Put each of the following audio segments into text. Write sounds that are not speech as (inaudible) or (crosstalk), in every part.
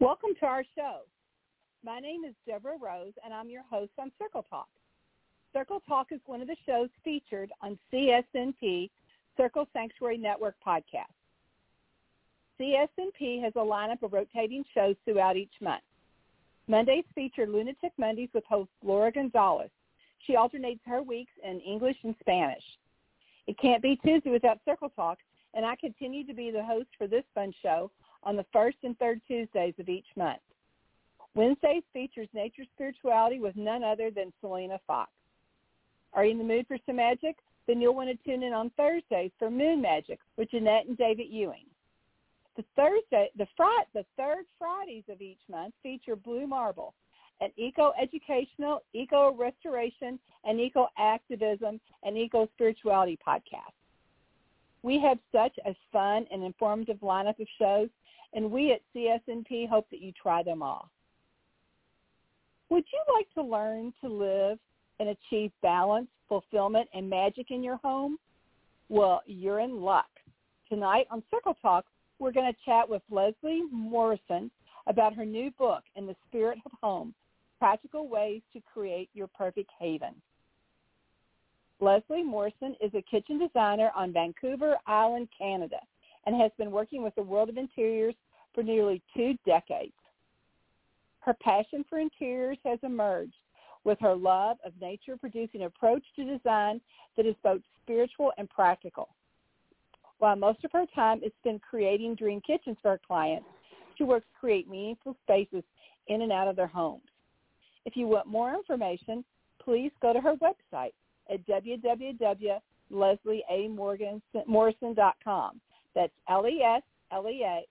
Welcome to our show. My name is Deborah Rose, and I'm your host on Circle Talk. Circle Talk is one of the shows featured on CSNP, Circle Sanctuary Network podcast. CSNP has a lineup of rotating shows throughout each month. Mondays feature Lunatic Mondays with host Laura Gonzalez. She alternates her weeks in English and Spanish. It can't be Tuesday without Circle Talk, and I continue to be the host for this fun show on the first and third Tuesdays of each month. Wednesdays features nature spirituality with none other than Selena Fox. Are you in the mood for some magic? Then you'll want to tune in on Thursdays for Moon Magic with Jeanette and David Ewing. The Thursday, the Friday, the third Fridays of each month feature Blue Marble, an eco-educational, eco-restoration, and eco-activism and eco-spirituality podcast. We have such a fun and informative lineup of shows, and we at CSNP hope that you try them all. Would you like to learn to live and achieve balance, fulfillment, and magic in your home? Well, you're in luck. Tonight on Circle Talk, we're going to chat with Lesley Morrison about her new book, In the Spirit of Home, Practical Ways to Create Your Perfect Haven. Lesley Morrison is a kitchen designer on Vancouver Island, Canada, and has been working with the world of interiors for nearly two decades. Her passion for interiors has emerged with her love of nature producing an approach to design that is both spiritual and practical. While most of her time is spent creating dream kitchens for her clients, she works to create meaningful spaces in and out of their homes. If you want more information, please go to her website at www.lesleyamorrison.com. That's L-E-S-L-E-A,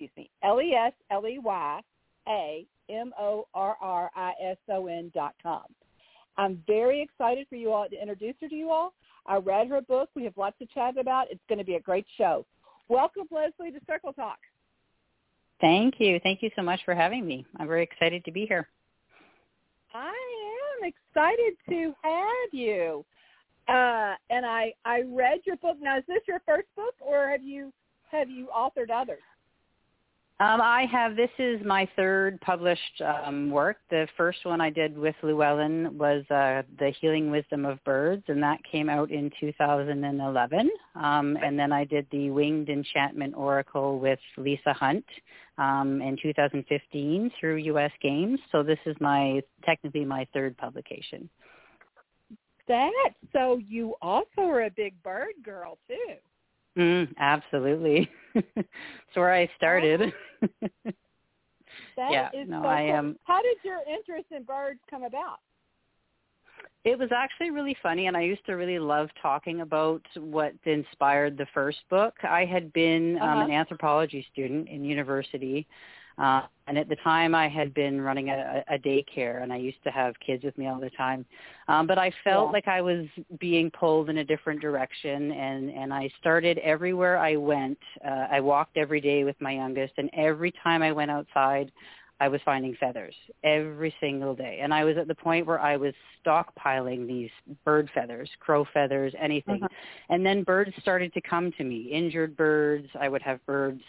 excuse me, L-E-S-L-E-Y-A-M-O-R-R-I-S-O-N dot com. I'm very excited for you all to introduce her to you all. I read her book. We have lots to chat about. It's going to be a great show. Welcome, Lesley, to Circle Talk. Thank you. Thank you so much for having me. I'm very excited to be here. I am excited to have you. Uh, and I I read your book. Now, is this your first book, or have you have you authored others? Um, I have. This is my third published um, work. The first one I did with Llewellyn was uh, the Healing Wisdom of Birds, and that came out in 2011. Um, and then I did the Winged Enchantment Oracle with Lisa Hunt um, in 2015 through U.S. Games. So this is my technically my third publication. That so you also are a big bird girl too. Mm, absolutely. (laughs) That's where I started. (laughs) That yeah, is no, so I cool. am. How did your interest in birds come about? It was actually really funny, and I used to really love talking about what inspired the first book. I had been um, Uh-huh. an anthropology student in university, uh, and at the time I had been running a, a daycare, and I used to have kids with me all the time. Um, but I felt Yeah. like I was being pulled in a different direction, and and I started everywhere I went. Uh, I walked every day with my youngest, and every time I went outside, I was finding feathers every single day. And I was at the point where I was stockpiling these bird feathers, crow feathers, anything. Uh-huh. And then birds started to come to me, injured birds. I would have birds,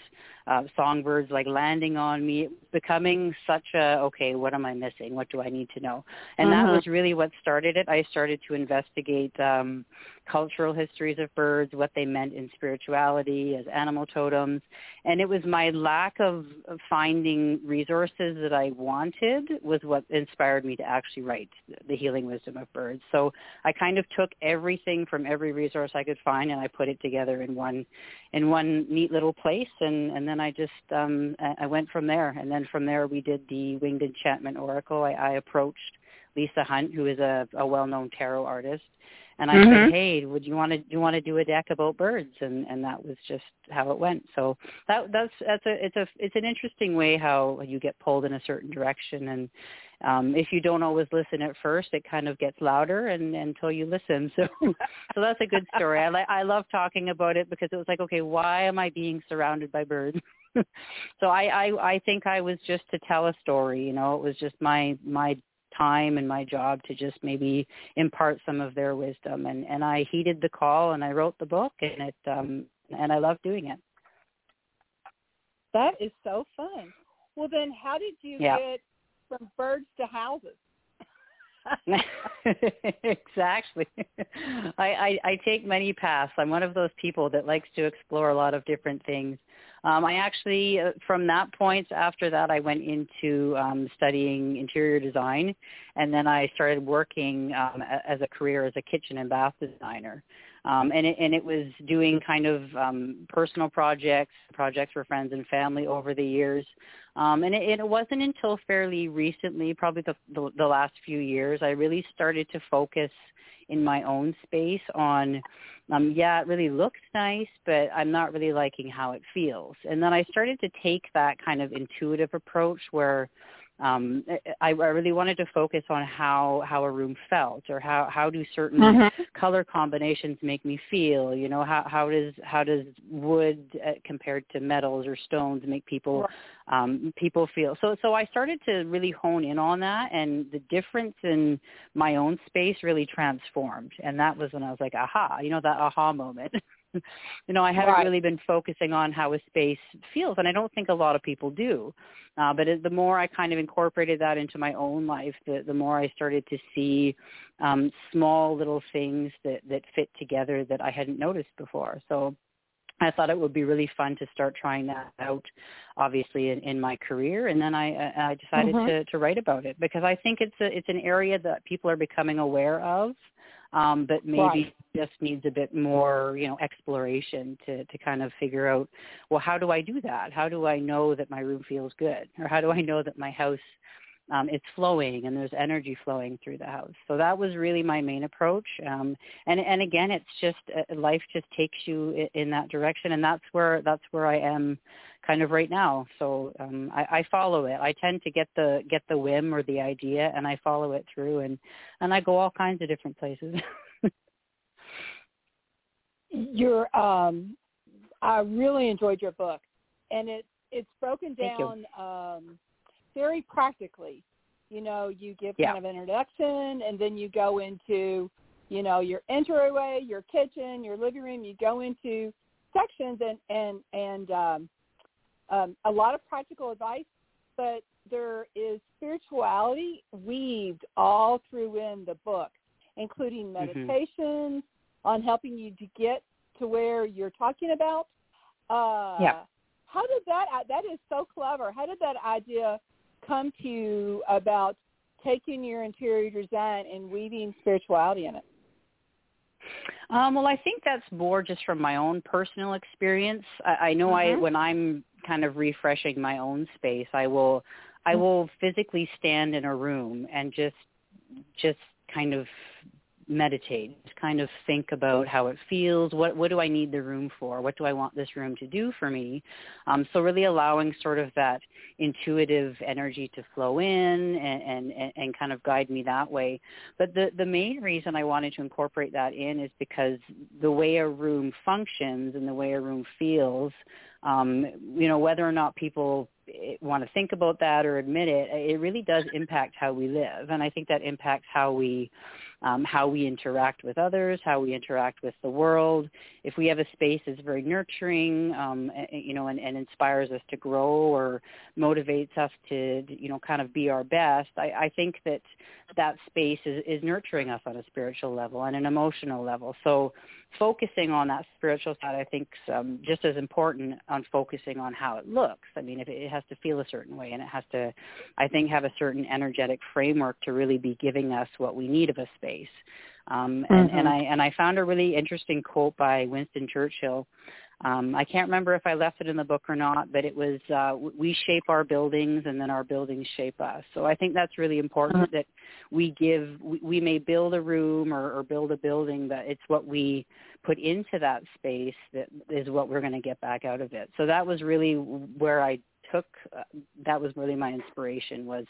uh, songbirds like landing on me, becoming such a, okay, what am I missing? What do I need to know? And that was really what started it. I started to investigate um, cultural histories of birds, what they meant in spirituality as animal totems. And it was my lack of finding resources that I wanted was what inspired me to actually write The Healing Wisdom of Birds. So I kind of took everything from every resource I could find and I put it together in one in one neat little place and, and then I just um I I went from there. And then from there we did the Winged Enchantment Oracle. I, I approached Lisa Hunt, who is a, a well-known tarot artist, and I mm-hmm. said, "Hey, would you want to do you want to do a deck about birds?" And and that was just how it went. So that that's that's a it's a it's an interesting way how you get pulled in a certain direction, and um, if you don't always listen at first, it kind of gets louder and until you listen. So (laughs) so that's a good story. I like I love talking about it because it was like, okay, why am I being surrounded by birds? (laughs) so I, I I think I was just to tell a story. You know, it was just my my time and my job to just maybe impart some of their wisdom and and I heeded the call and I wrote the book and it um and I love doing it. That is so fun. Well then how did you yeah. get from birds to houses? (laughs) exactly. I, I I take many paths. I'm one of those people that likes to explore a lot of different things. Um, I actually, uh, from that point, after that, I went into um, studying interior design, and then I started working um, as a career as a kitchen and bath designer. Um, and, it, and it was doing kind of um, personal projects, projects for friends and family over the years. Um, and it, it wasn't until fairly recently, probably the, the, the last few years, I really started to focus in my own space on um yeah it really looks nice but i'm not really liking how it feels. And then i started to take that kind of intuitive approach where um, I, I really wanted to focus on how how a room felt, or how how do certain mm-hmm. color combinations make me feel. You know, how how does how does wood uh, compared to metals or stones make people um, people feel? So so I started to really hone in on that, and the difference in my own space really transformed, and that was when I was like, aha, you know, that aha moment. (laughs) (laughs) you know, I haven't right. really been focusing on how a space feels, and I don't think a lot of people do. Uh, but the more I kind of incorporated that into my own life, the, the more I started to see um, small little things that, that fit together that I hadn't noticed before. So I thought it would be really fun to start trying that out, obviously in, in my career, and then I, I decided mm-hmm. to, to write about it because I think it's a, it's an area that people are becoming aware of, um, but maybe right. just needs a bit more, you know, exploration to, to kind of figure out, well, how do I do that? How do I know that my room feels good? Or how do I know that my house um, it's flowing and there's energy flowing through the house. So that was really my main approach. Um, and and again, it's just uh, life just takes you in, in that direction, and that's where that's where I am, kind of right now. So um, I, I follow it. I tend to get the get the whim or the idea, and I follow it through, and and I go all kinds of different places. (laughs) Your um, I really enjoyed your book, and it it's broken down. Um, very practically. You know, you give yeah. kind of introduction, and then you go into, you know, your entryway, your kitchen, your living room. You go into sections and and and um, um, a lot of practical advice, but there is spirituality weaved all through in the book, including mm-hmm. meditations mm-hmm. on helping you to get to where you're talking about. Uh, yeah. How did that? That is so clever. How did that idea come to you about taking your interior design and weaving spirituality in it? Um, well, I think that's more just from my own personal experience. I, I know mm-hmm. I when I'm kind of refreshing my own space, I will I mm-hmm. will physically stand in a room and just just kind of meditate, kind of think about how it feels. What what do I need the room for? What do I want this room to do for me? Um, so really allowing sort of that intuitive energy to flow in and, and, and kind of guide me that way. But the, the main reason I wanted to incorporate that in is because the way a room functions and the way a room feels um, you know, whether or not people want to think about that or admit it, it really does impact how we live, and I think that impacts how we um, how we interact with others, how we interact with the world. If we have a space that's very nurturing, um, you know, and, and inspires us to grow or motivates us to, you know, kind of be our best, I, I think that that space is, is nurturing us on a spiritual level and an emotional level. So focusing on that spiritual side, I think, is um, just as important on focusing on how it looks. I mean, if it, it has to feel a certain way, and it has to, I think, have a certain energetic framework to really be giving us what we need of a space. Um, and, mm-hmm. and I and I found a really interesting quote by Winston Churchill um, I can't remember if I left it in the book or not, but it was uh, we shape our buildings and then our buildings shape us. So I think that's really important uh-huh. that we give. We, we may build a room or, or build a building, but it's what we put into that space that is what we're going to get back out of it. So that was really where I took uh, that was really my inspiration was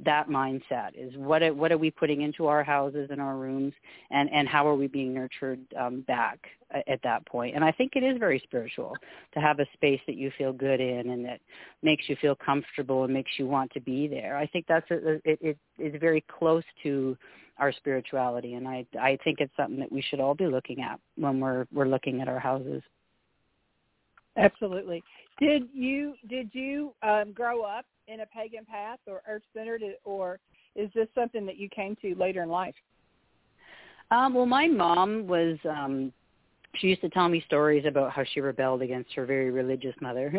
that mindset is what are, what are we putting into our houses and our rooms and and how are we being nurtured um, back at that point? And i think it is very spiritual to have a space that you feel good in and that makes you feel comfortable and makes you want to be there. I think that's a, it, it is very close to our spirituality and i i think it's something that we should all be looking at when we're we're looking at our houses Absolutely. Did you did you um, grow up in a pagan path or earth centered, or is this something that you came to later in life? Um, well, my mom was. Um, she used to tell me stories about how she rebelled against her very religious mother.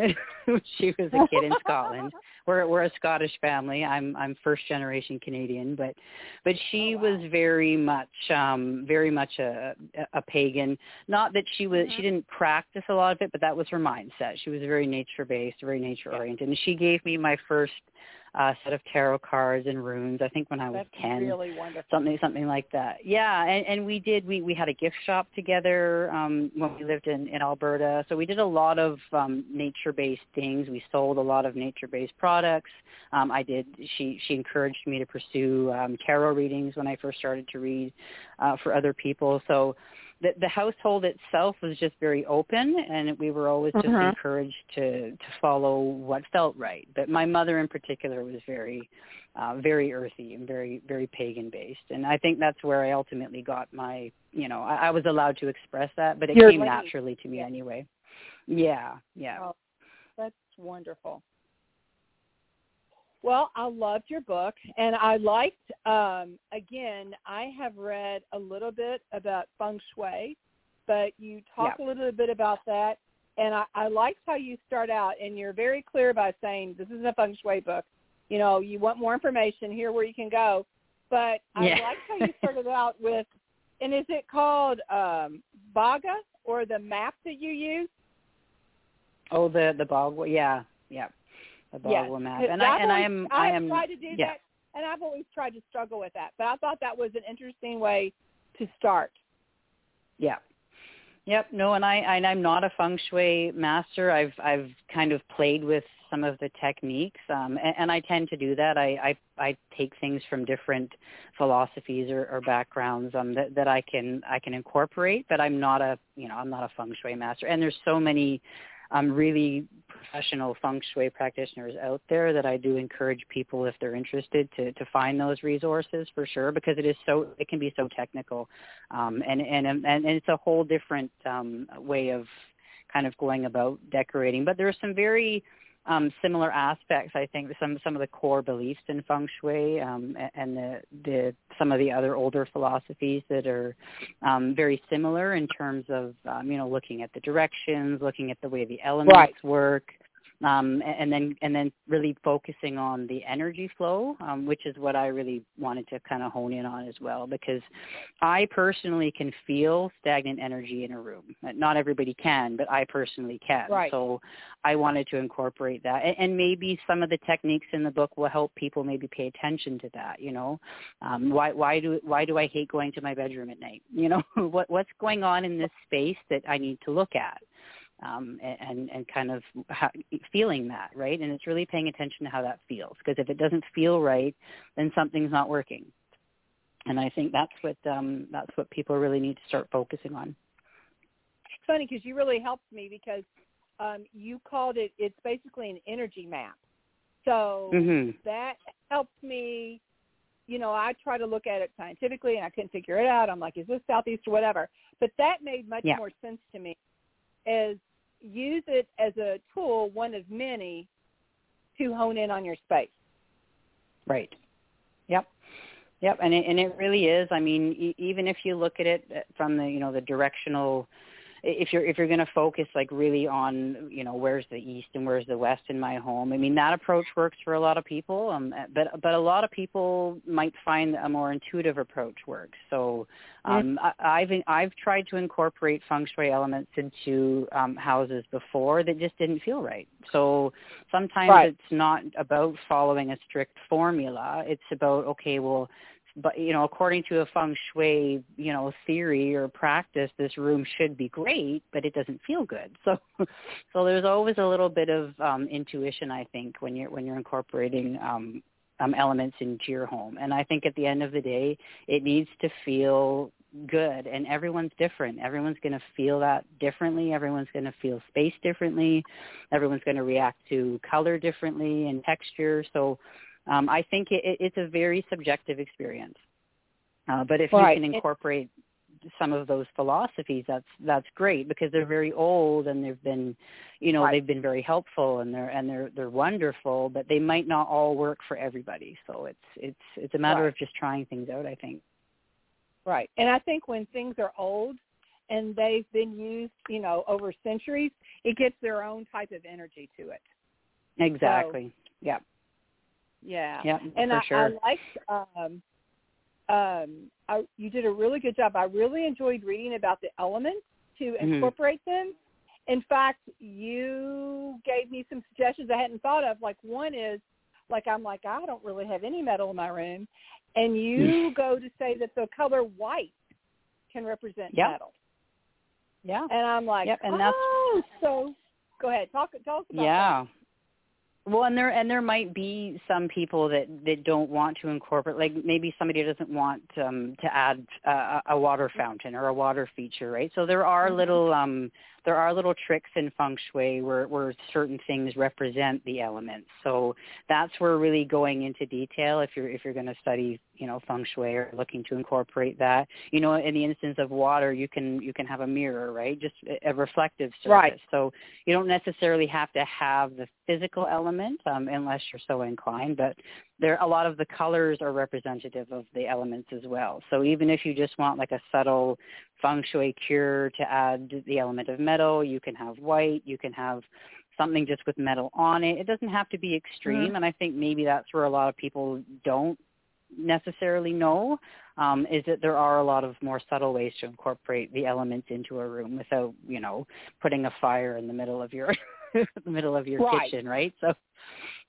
When (laughs) she was a kid in Scotland, we're we're a Scottish family. I'm I'm first generation Canadian, but but she oh, wow. was very much um very much a a pagan. Not that she was mm-hmm. she didn't practice a lot of it, but that was her mindset. She was very nature based, very nature oriented. And she gave me my first uh, set of tarot cards and runes. I think when I was That's ten, really wonderful. something something like that. Yeah, and, and we did. We we had a gift shop together um, when we lived in in Alberta. So we did a lot of um, nature based things. We sold a lot of nature based products. Um, I did. She she encouraged me to pursue um, tarot readings when I first started to read uh, for other people. So the, the household itself was just very open and we were always just uh-huh. encouraged to to follow what felt right but my mother in particular was very uh very earthy and very very pagan based and i think that's where i ultimately got my you know i, I was allowed to express that but it came lady. naturally to me yeah. anyway yeah yeah oh, that's wonderful well, I loved your book, and I liked. Um, again, I have read a little bit about feng shui, but you talk yeah. a little bit about that, and I, I liked how you start out, and you're very clear by saying this isn't a feng shui book. You know, you want more information here where you can go, but I yeah. liked how you (laughs) started out with. And is it called um, Bagua or the map that you use? Oh, the the Bagua, yeah, yeah the yes, map. And I and I am I, I am tried to do yeah. that, and I've always tried to struggle with that. But I thought that was an interesting way to start. Yeah. Yep. No, and I and I'm not a feng shui master. I've I've kind of played with some of the techniques, um, and, and I tend to do that. I, I I take things from different philosophies or, or backgrounds um, that that I can I can incorporate, but I'm not a you know I'm not a feng shui master. And there's so many um, really professional feng shui practitioners out there that I do encourage people if they're interested to, to find those resources for sure because it is so it can be so technical um, and, and and and it's a whole different um, way of kind of going about decorating. But there are some very um, similar aspects. I think some some of the core beliefs in feng shui um, and the, the some of the other older philosophies that are um, very similar in terms of um, you know looking at the directions, looking at the way the elements right. work, um, and then and then really focusing on the energy flow, um, which is what I really wanted to kind of hone in on as well, because I personally can feel stagnant energy in a room. Not everybody can, but I personally can. Right. So I wanted to incorporate that, and, and maybe some of the techniques in the book will help people maybe pay attention to that. You know, um, why why do why do I hate going to my bedroom at night? You know, (laughs) what what's going on in this space that I need to look at um, and and kind of how, feeling that right, and it's really paying attention to how that feels because if it doesn't feel right, then something's not working, and I think that's what um, that's what people really need to start focusing on. It's funny because you really helped me because um, you called it. It's basically an energy map, so mm-hmm. that helps me you know, I try to look at it scientifically and I couldn't figure it out. I'm like, is this southeast or whatever? But that made much yeah. more sense to me as use it as a tool, one of many, to hone in on your space. Right. Yep. Yep, and it, and it really is. I mean, e- even if you look at it uh, from the you know the directional if you're if you're going to focus like really on you know where's the east and where's the west in my home i mean that approach works for a lot of people um but but a lot of people might find a more intuitive approach works. So um I, i've i've tried to incorporate feng shui elements into um houses before that just didn't feel right. So sometimes right. it's not about following a strict formula. It's about okay well but you know according to a feng shui you know theory or practice this room should be great but it doesn't feel good. (laughs) So so there's always a little bit of um intuition i think when you're when you're incorporating um um elements into your home. And i think at the end of the day it needs to feel good. And everyone's different. Everyone's going to feel that differently. Everyone's going to feel space differently. Everyone's going to react to color differently and texture. So um, I think it, it's a very subjective experience. Uh, but if right. you can incorporate some of those philosophies, that's that's great because they're very old and they've been, you know, right. they've been very helpful and they're and they're they're wonderful, but they might not all work for everybody. So it's it's it's a matter right. of just trying things out. I think. Right, and I think when things are old and they've been used, you know, over centuries, it gets their own type of energy to it. Exactly. So, yeah. Yeah. Yeah, and for I, sure. I liked um um I, you did a really good job. I really enjoyed reading about the elements to Mm-hmm. incorporate them. In fact, you gave me some suggestions I hadn't thought of. Like one is like I'm like I don't really have any metal in my room, and you go to say that the color white can represent Yep. metal. Yeah. And I'm like, Yep, and that's- oh, so go ahead, talk tell us about yeah well and there and there might be some people that that don't want to incorporate like maybe somebody doesn't want um to add uh, a water fountain or a water feature right so there are Mhm. little um there are little tricks in feng shui where where certain things represent the elements. So that's where really going into detail if you're if you're going to study you know feng shui or looking to incorporate that you know in the instance of water you can you can have a mirror right? Just a, a reflective surface. Right. so you don't necessarily have to have the physical element um, unless you're so inclined but there a lot of the colors are representative of the elements as well so even if you just want like a subtle feng shui cure to add the element of metal you can have white you can have something just with metal on it it doesn't have to be extreme Mhm. and i think maybe that's where a lot of people don't necessarily know um, is that there are a lot of more subtle ways to incorporate the elements into a room without, you know, putting a fire in the middle of your (laughs) the middle of your Right. kitchen, right? So,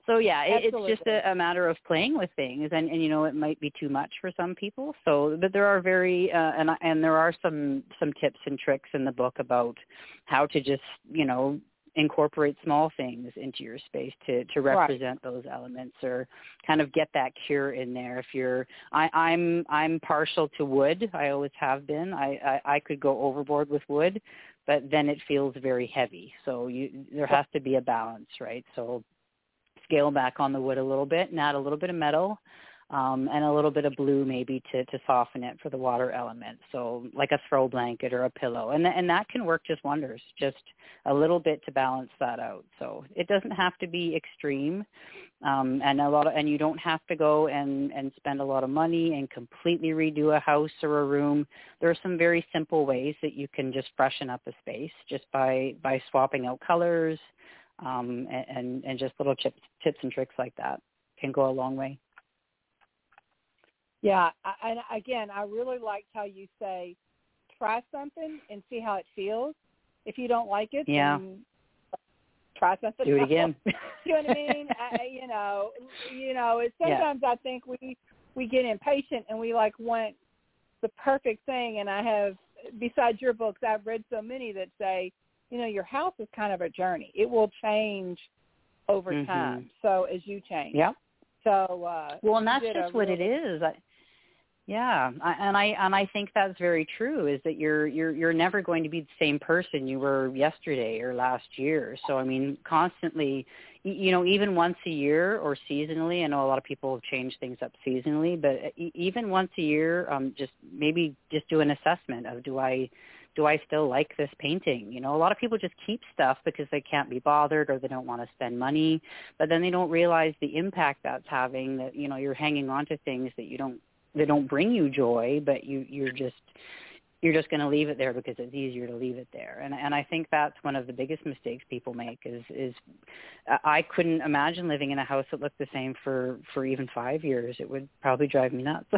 so yeah, it, it's just a, a matter of playing with things, and and you know, it might be too much for some people. So, but there are very uh, and and there are some some tips and tricks in the book about how to just you know incorporate small things into your space to to Right. represent those elements or kind of get that cure in there if you're I, I'm I'm partial to wood. I always have been. I, I I could go overboard with wood, but then it feels very heavy. So you there has to be a balance, right? So scale back on the wood a little bit and add a little bit of metal um, and a little bit of blue maybe to, to soften it for the water element. So like a throw blanket or a pillow. And, and that can work just wonders, just a little bit to balance that out. So it doesn't have to be extreme. Um, and a lot of, and you don't have to go and, and spend a lot of money and completely redo a house or a room. There are some very simple ways that you can just freshen up a space just by, by swapping out colors um, and, and just little tips, tips and tricks like that can go a long way. Yeah, I, and again, I really liked how you say, try something and see how it feels. If you don't like it, Yeah. try something. Do it else. again. (laughs) you know what I mean? I, you know, you know. It's Yeah. sometimes I think we we get impatient and we like want the perfect thing. And I have, besides your books, I've read so many that say, you know, your house is kind of a journey. It will change over Mhm. time. So as you change. Yeah. So uh, Well, and that's just what it really- is. I, yeah, I, and I and I think that's very true. Is that you're you're you're never going to be the same person you were yesterday or last year. So I mean, constantly, you know, even once a year or seasonally. I know a lot of people have changed things up seasonally, but e- even once a year, um, just maybe just do an assessment of do I do I still like this painting? You know, a lot of people just keep stuff because they can't be bothered or they don't want to spend money, but then they don't realize the impact that's having that, you know, you're hanging on to things that you don't they don't bring you joy, but you you're just you're just going to leave it there because it's easier to leave it there. And and I think that's one of the biggest mistakes people make is is I couldn't imagine living in a house that looked the same for for even 5 years. It would probably drive me nuts.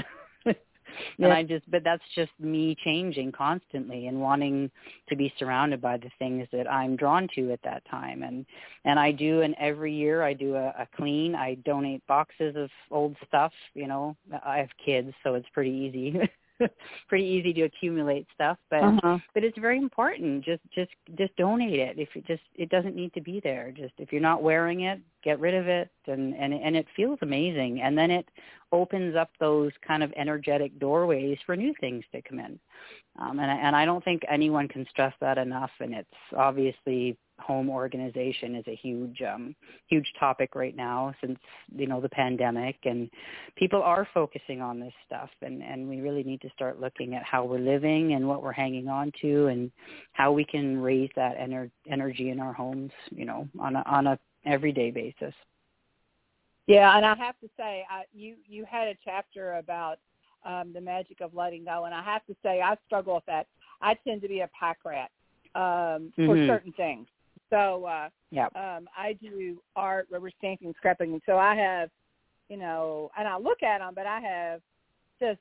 (laughs) and I just but that's just me changing constantly and wanting to be surrounded by the things that I'm drawn to at that time. And and I do and every year I do a, a clean. I donate boxes of old stuff you know. I have kids so it's pretty easy (laughs) (laughs) pretty easy to accumulate stuff but uh-huh. but it's very important. Just just just donate it. If it just it doesn't need to be there. Just if you're not wearing it get rid of it. And and and it feels amazing. And then it opens up those kind of energetic doorways for new things to come in. Um and I, and I don't think anyone can stress that enough. And it's obviously home organization is a huge um huge topic right now since you know the pandemic and people are focusing on this stuff and and we really need to start looking at how we're living and what we're hanging on to and how we can raise that ener- energy in our homes you know on a on a everyday basis. Yeah and i have to say I, you you had a chapter about um the magic of letting go and i have to say i struggle with that. I tend to be a pack rat um for mm-hmm. certain things so uh yeah. um I do art, rubber stamping, scrapping. So I have, you know, and I look at them, but I have just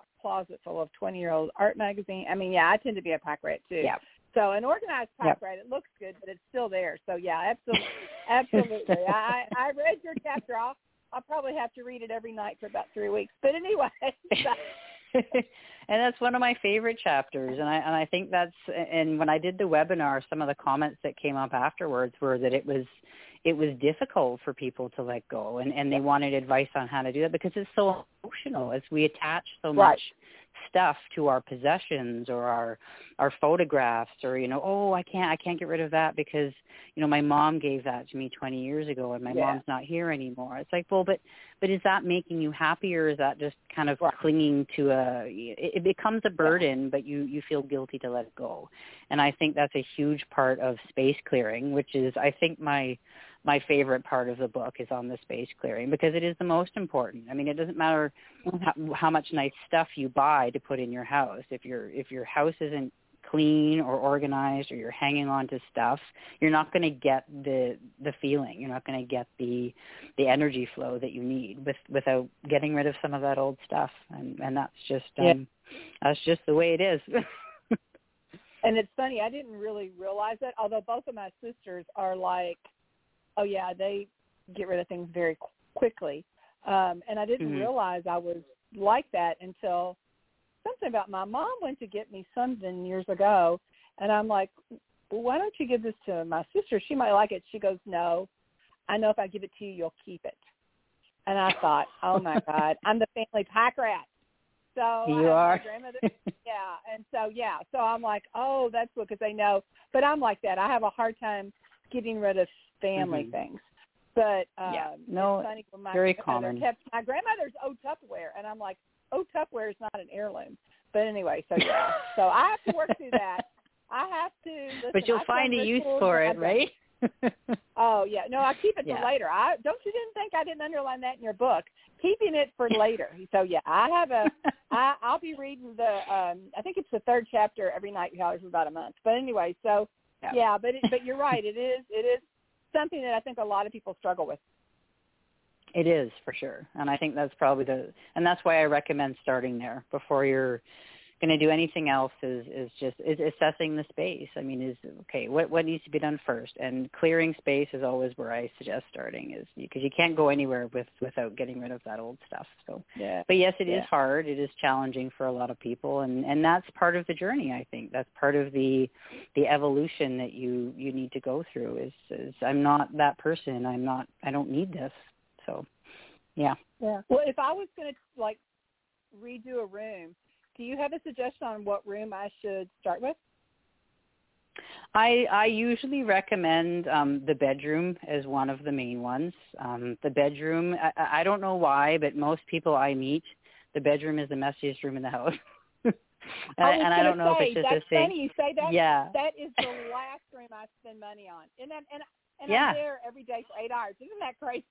a closet full of 20-year-old art magazine. I mean, yeah, I tend to be a pack rat too. Yeah. So an organized pack yep. rat, it looks good, but it's still there. So yeah, absolutely, (laughs) absolutely. I I read your chapter. I'll I'll probably have to read it every night for about three weeks. But anyway. (laughs) (laughs) and that's one of my favorite chapters. And i and i think that's and when i did the webinar some of the comments that came up afterwards were that it was it was difficult for people to let go. And and they wanted advice on how to do that because it's so emotional as we attach so right. Stuff to our possessions or our our photographs or you know oh i can't i can't get rid of that because you know my mom gave that to me 20 years ago and my yeah. mom's not here anymore it's like well but but is that making you happy or is that just kind of right. clinging to a it, it becomes a burden but you you feel guilty to let it go and i think that's a huge part of space clearing which is i think my my favorite part of the book is on the space clearing because it is the most important. I mean, it doesn't matter how, how much nice stuff you buy to put in your house. If your if your house isn't clean or organized or you're hanging on to stuff, you're not going to get the the feeling. You're not going to get the the energy flow that you need with without getting rid of some of that old stuff. And and that's just um yeah. that's just the way it is. (laughs) and it's funny, I didn't really realize that although both of my sisters are like oh yeah, they get rid of things very quickly. Um, and I didn't mm-hmm. realize I was like that until something about my mom went to get me something years ago, and I'm like, well, why don't you give this to my sister? She might like it. She goes, no, I know if I give it to you, you'll keep it. And I thought, oh my (laughs) God, I'm the family pack rat. So you are. grandmother, (laughs) yeah, and so yeah, so I'm like, oh, that's what because they know. But I'm like that. I have a hard time getting rid of family mm-hmm. things. But um, yeah, no, it's funny when my very common. Kept, my grandmother's old Tupperware, and I'm like, oh, Tupperware is not an heirloom. But anyway, so yeah, so I have to work through that. I have to. Listen, but you'll I've find a use for it, right? (laughs) oh yeah, no, I keep it yeah. for later. I don't you didn't think I didn't underline that in your book. Keeping it for later. So yeah, I have a. (laughs) I I'll be reading the. um I think it's the third chapter every night, Holly, for about a month. But anyway, so yeah, yeah but it, but you're right. It is it is something that I think a lot of people struggle with. It is for sure, and I think that's probably the, and that's why I recommend starting there before you're going to do anything else is is just is assessing the space. I mean, is okay. What what needs to be done first? And clearing space is always where I suggest starting, is because you can't go anywhere with without getting rid of that old stuff. So, yeah. But yes, it yeah. is hard. It is challenging for a lot of people, and and that's part of the journey. I think that's part of the the evolution that you you need to go through. Is is I'm not that person. I'm not. I don't need this. So, yeah. Yeah. Well, if I was going to like redo a room do you have a suggestion on what room I should start with? I I usually recommend um, the bedroom as one of the main ones. Um, the bedroom, I, I don't know why, but most people I meet, the bedroom is the messiest room in the house. (laughs) and I, and I don't know say, if it's just that's a thing. funny you say that. Yeah, that is the last room I spend money on, and then, and and yeah. I'm there every day for eight hours. Isn't that crazy?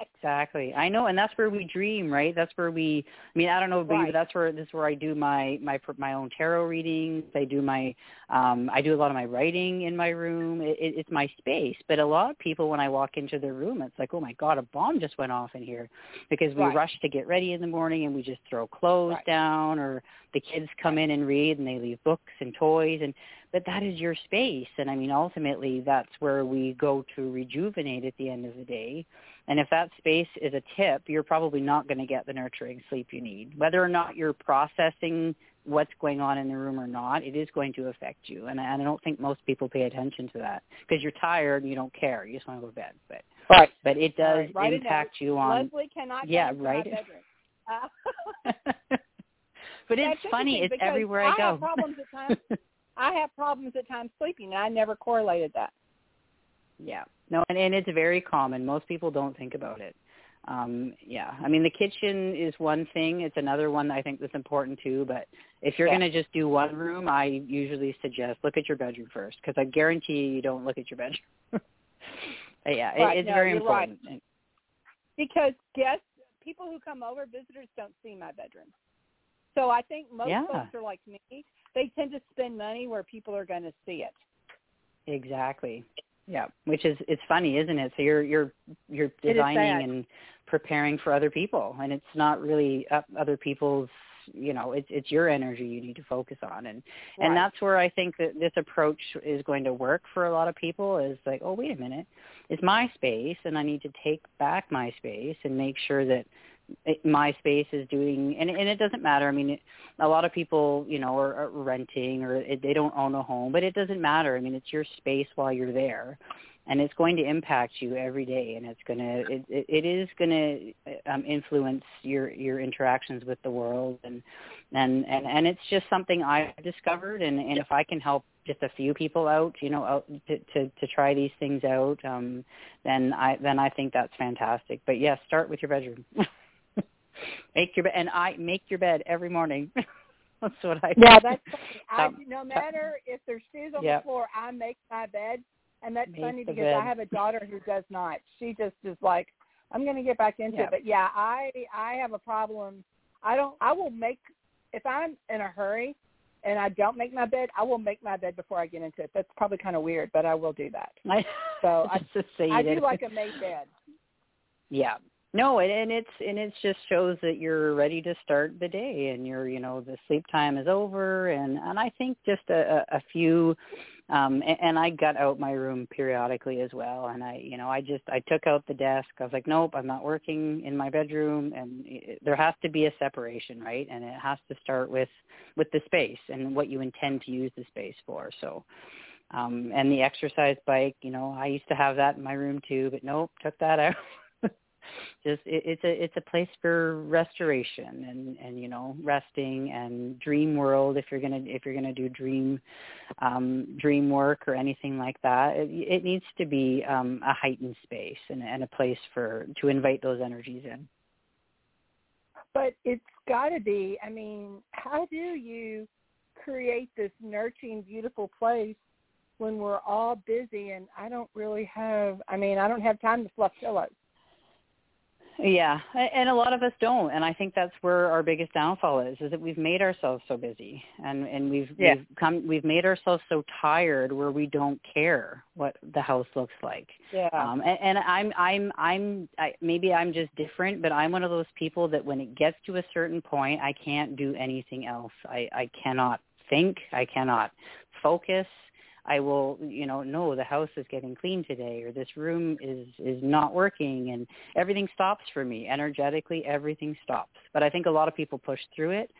exactly. I know, and that's where we dream, right? That's where we. I mean, I don't know, but right. that's where this is where I do my my my own tarot readings. I do my um I do a lot of my writing in my room. It, it, it's my space. But a lot of people, when I walk into their room, it's like, oh my god, a bomb just went off in here, because we right. rush to get ready in the morning and we just throw clothes right. down, or the kids come in and read and they leave books and toys and but that is your space. And i mean ultimately that's where we go to rejuvenate at the end of the day. And if that space is a tip you're probably not going to get the nurturing sleep you need. Whether or not you're processing what's going on in the room or not it is going to affect you. And i, and I don't think most people pay attention to that. Because you're tired and you don't care you just want to go to bed. But right. but it does right. impact you on leslie cannot yeah right. Uh, (laughs) (laughs) but it's funny it's everywhere i, I go have problems at times (laughs) I have problems at times sleeping, and I never correlated that. Yeah, no, and, and it's very common. Most people don't think about it. Um, yeah, I mean the kitchen is one thing. It's another one I think that's important too. But if you're yeah. going to just do one room, I usually suggest look at your bedroom first because I guarantee you, you don't look at your bedroom. (laughs) yeah, right. it, it's no, very important. Right. Because guests, people who come over, visitors don't see my bedroom. So I think most yeah. folks are like me they tend to spend money where people are going to see it. Exactly. Yeah, which is it's funny, isn't it? So you're you're you're designing and preparing for other people, and it's not really other people's. You know, it's it's your energy you need to focus on, and right. and that's where I think that this approach is going to work for a lot of people. Is like, oh, wait a minute, it's my space, and I need to take back my space and make sure that my space is doing, and, and it doesn't matter. I mean, it, a lot of people, you know, are, are renting or it, they don't own a home, but it doesn't matter. I mean, it's your space while you're there, and it's going to impact you every day, and it's going to, it, it, is going to um, influence your your interactions with the world, and and and and it's just something I've discovered, and and if I can help just a few people out, you know, out to to, to try these things out, um, then I then I think that's fantastic. But yes, yeah, start with your bedroom. (laughs) make your bed, and I make your bed every morning. (laughs) that's what I. Yeah, that's funny. I, um, no matter if there's shoes on yep. the floor, I make my bed, and that's make funny because bed. I have a (laughs) daughter who does not. She just is like, I'm going to get back into yep. it. But yeah, I I have a problem. I don't. I will make if I'm in a hurry and I don't make my bed, I will make my bed before I get into it. That's probably kind of weird, but I will do that. (laughs) I, so I, I do do like a made bed. Yeah, no, and, and it's and it just shows that you're ready to start the day, and you're you know the sleep time is over, and and I think just a, a few, um, and, and I gut out my room periodically as well, and I you know I just I took out the desk. I was like, nope, I'm not working in my bedroom, and it, there has to be a separation, right? And it has to start with with the space and what you intend to use the space for. So. Um, and the exercise bike, you know, I used to have that in my room too, but nope, took that (laughs) out just it, it's a it's a place for restoration and and you know resting and dream world if you're gonna if you're gonna do dream um dream work or anything like that. It, it needs to be um a heightened space and, and a place for to invite those energies in. But it's got to be. I mean how do you create this nurturing beautiful place when we're all busy and i don't really have i mean i don't have time to fluff pillows yeah, and a lot of us don't, and I think that's where our biggest downfall is: is that we've made ourselves so busy, and and we've yeah. we've come we've made ourselves so tired where we don't care what the house looks like. Yeah. Um, and, and I'm I'm I'm I, maybe I'm just different, but I'm one of those people that when it gets to a certain point, I can't do anything else. I I cannot think. I cannot focus. I will, you know, no, the house is getting clean today or this room is is not working and everything stops for me. Energetically, everything stops. But I think a lot of people push through it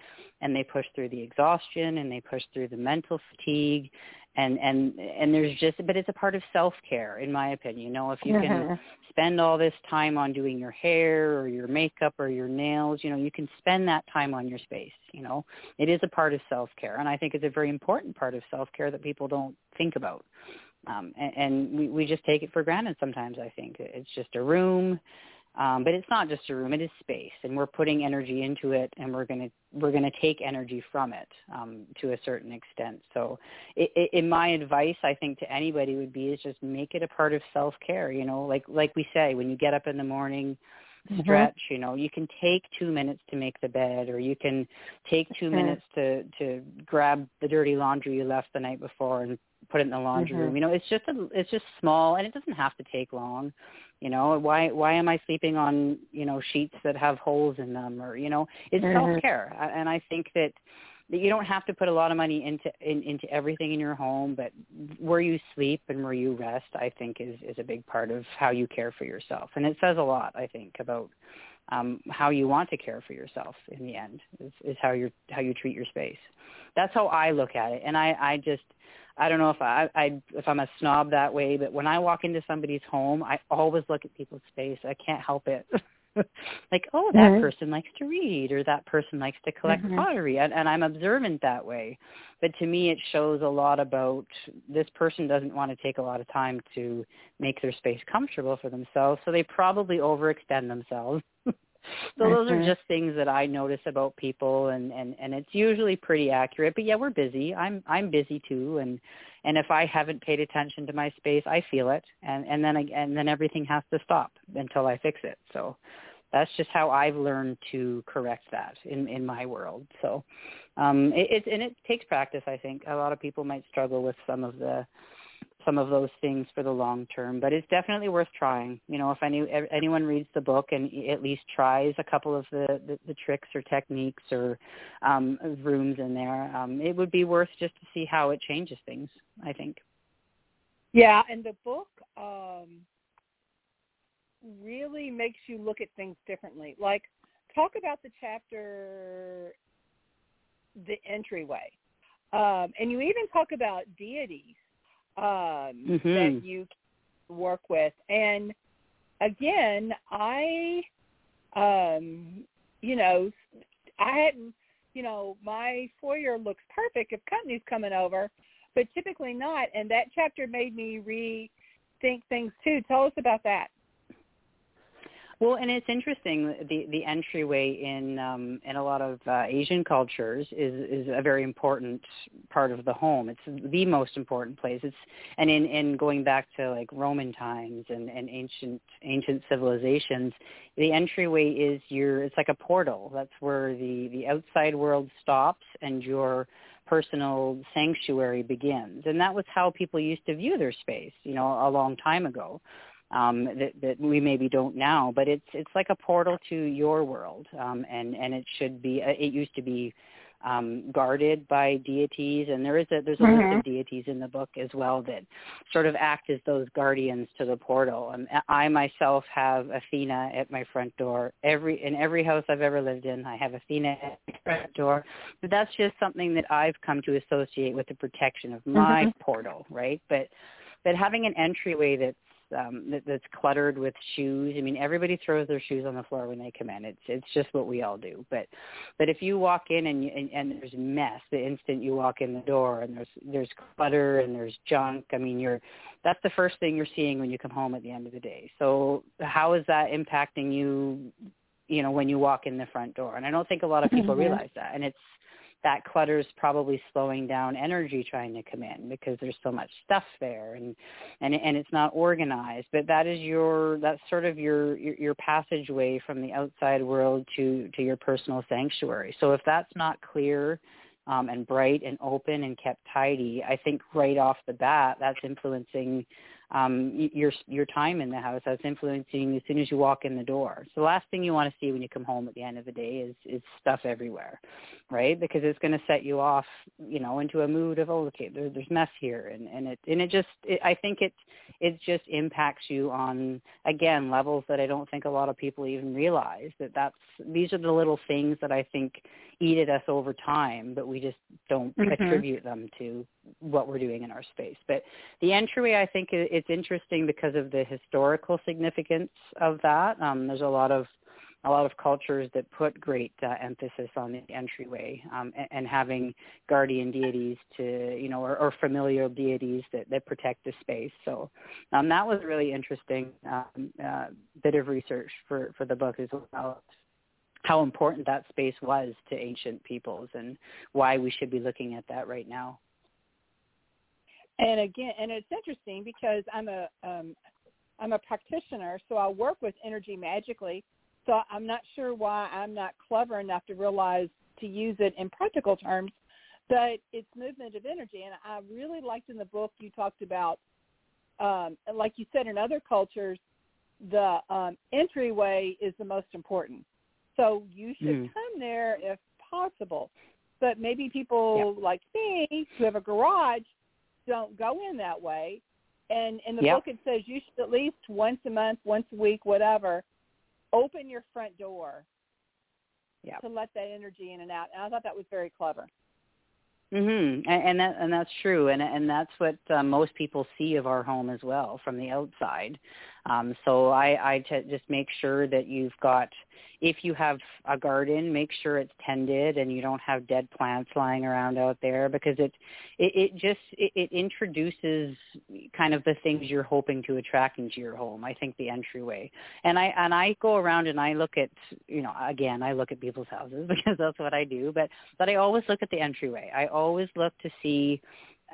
and they push through the exhaustion and they push through the mental fatigue and and and there's just but it's a part of self care in my opinion. You know if you can mm-hmm. spend all this time on doing your hair or your makeup or your nails you know you can spend that time on your space you know. It is a part of self care and i think it's a very important part of self care that people don't think about. Um and, and we we just take it for granted sometimes i think. It's just a room Um, but it's not just a room; it is space, and we're putting energy into it, and we're going to we're to take energy from it um, to a certain extent. So, it, it, in my advice, I think to anybody would be is just make it a part of self care. You know, like like we say, when you get up in the morning, mm-hmm. stretch. Mm-hmm. You know, you can take two minutes to make the bed, or you can take 2 mm-hmm. minutes to to grab the dirty laundry you left the night before and put it in the laundry mm-hmm. room. You know, it's just a, it's just small, and it doesn't have to take long. You know, why why am I sleeping on you know sheets that have holes in them, or you know, it's mm-hmm. self care, and I think that that you don't have to put a lot of money into in, into everything in your home, but where you sleep and where you rest, I think, is is a big part of how you care for yourself, and it says a lot, I think, about um, how you want to care for yourself. In the end, is, is how you how you treat your space. That's how I look at it, and I I just I don't know if I, I if I'm a snob that way, but when I walk into somebody's home, I always look at people's space. I can't help it. (laughs) like, oh, that mm-hmm. person likes to read or that person likes to collect mm-hmm. pottery. And, and I'm observant that way. But to me, it shows a lot about this person doesn't want to take a lot of time to make their space comfortable for themselves. So they probably overextend themselves. So mm-hmm. those are mm-hmm. just things that I notice about people and, and, and it's usually pretty accurate. But yeah, we're busy. I'm, I'm busy too. And, and if I haven't paid attention to my space, I feel it, and and then and then everything has to stop until I fix it. So that's just how I've learned to correct that in in my world. So um, it, it and it takes practice. I think a lot of people might struggle with some of the some of those things for the long term, but it's definitely worth trying. You know, if any anyone reads the book and at least tries a couple of the the, the tricks or techniques or um, rooms in there, um, it would be worth just to see how it changes things. I think. Yeah, and the book um, really makes you look at things differently. Like, talk about the chapter, the entryway, um, and you even talk about deities um, mm-hmm. that you work with. And again, I, um, you know, I hadn't, you know, my foyer looks perfect if company's coming over, but typically not. And that chapter made me rethink things too. Tell us about that. Well, and it's interesting the the entryway in um, in a lot of uh, Asian cultures is is a very important part of the home. It's the most important place. It's and in in going back to like Roman times and and ancient ancient civilizations, the entryway is your it's like a portal. That's where the the outside world stops and your personal sanctuary begins. And that was how people used to view their space, you know, a long time ago um, that, that we maybe don't now. But it's it's like a portal to your world, um, and and it should be. Uh, it used to be um, guarded by deities, and there is a there's a mm-hmm. list of deities in the book as well that sort of act as those guardians to the portal. Um, I myself have Athena at my front door. Every in every house I've ever lived in, I have Athena at my front door. But that's just something that I've come to associate with the protection of my mm-hmm. portal, right? But but having an entryway that's um, that, that's cluttered with shoes. I mean, everybody throws their shoes on the floor when they come in. It's it's just what we all do. But but if you walk in and and, and there's mess the instant you walk in the door, and there's there's clutter and there's junk. I mean, you're that's the first thing you're seeing when you come home at the end of the day. So how is that impacting you? You know, when you walk in the front door, and I don't think a lot of people mm-hmm. realize that. And it's that clutter is probably slowing down energy trying to come in because there's so much stuff there and and and it's not organized. But that is your that's sort of your your, your passageway from the outside world to to your personal sanctuary. So if that's not clear um, and bright and open and kept tidy i think right off the bat that's influencing um, your your time in the house. That's influencing as soon as you walk in the door. So the last thing you want to see when you come home at the end of the day is is stuff everywhere, right? Because it's going to set you off, you know, into a mood of oh, okay, there, there's mess here, and and it and it just it, I think it it just impacts you on again levels that I don't think a lot of people even realize that that's these are the little things that I think eat at us over time, but we just don't mm-hmm. attribute them to what we're doing in our space. But the entryway, I think it's interesting because of the historical significance of that. Um, there's a lot of a lot of cultures that put great uh, emphasis on the entryway um, and, and having guardian deities to, you know, or, or familial deities that, that protect the space. So um, that was a really interesting um, uh, bit of research for, for the book as well how important that space was to ancient peoples and why we should be looking at that right now. And again, and it's interesting because I'm a um, I'm a practitioner, so I work with energy magically. So I'm not sure why I'm not clever enough to realize to use it in practical terms, but it's movement of energy. And I really liked in the book you talked about, um, like you said, in other cultures, the um, entryway is the most important. So you should mm. come there if possible. But maybe people yeah. like me who have a garage don't go in that way. And in the yep. book it says you should at least once a month, once a week, whatever, open your front door yep. to let that energy in and out. And I thought that was very clever. Mhm. And, and that and that's true, and and that's what uh, most people see of our home as well from the outside. Um, so I, I t- just make sure that you've got, if you have a garden, make sure it's tended and you don't have dead plants lying around out there because it, it, it just, it, it introduces kind of the things you're hoping to attract into your home. I think the entryway. And I, and I go around and I look at, you know, again, I look at people's houses (laughs) because that's what I do, but, but I always look at the entryway. I always look to see,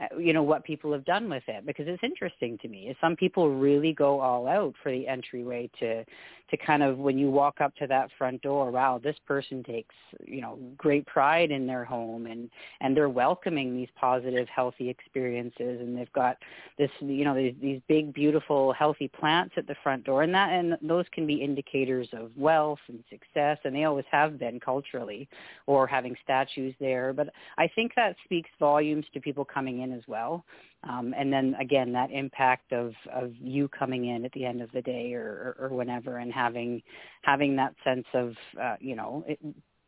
Uh, you know what people have done with it because it's interesting to me. is Some people really go all out for the entryway to to kind of when you walk up to that front door, wow, this person takes, you know, great pride in their home and and they're welcoming these positive healthy experiences and they've got this, you know, these these big beautiful healthy plants at the front door and that and those can be indicators of wealth and success and they always have been culturally or having statues there, but I think that speaks volumes to people coming in as well. Um, and then again, that impact of, of you coming in at the end of the day or, or, or whenever and having having that sense of uh, you know it,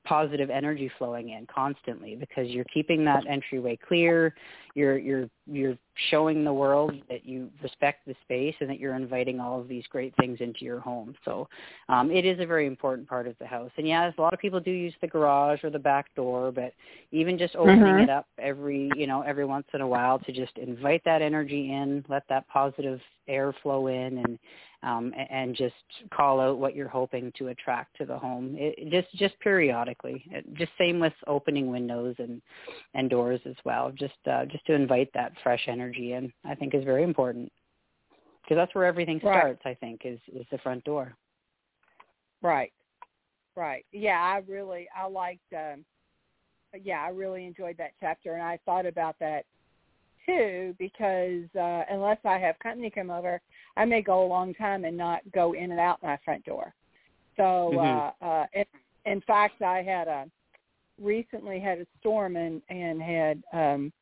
positive energy flowing in constantly because you're keeping that entryway clear. You're you're you're showing the world that you respect the space and that you're inviting all of these great things into your home. So um, it is a very important part of the house. And yes a lot of people do use the garage or the back door but even just opening mm-hmm. it up every you know every once in a while to just invite that energy in let that positive air flow in and um, and just call out what you're hoping to attract to the home. It, just just periodically. It, just same with opening windows and and doors as well. Just uh, just to invite that fresh energy in, I think is very important because that's where everything starts. Right. I think is is the front door. Right. Right. Yeah, I really I liked. Um, yeah, I really enjoyed that chapter, and I thought about that too because uh, unless I have company come over, I may go a long time and not go in and out my front door. So, mm-hmm. uh, uh, in, in fact, I had a recently had a storm and and had um,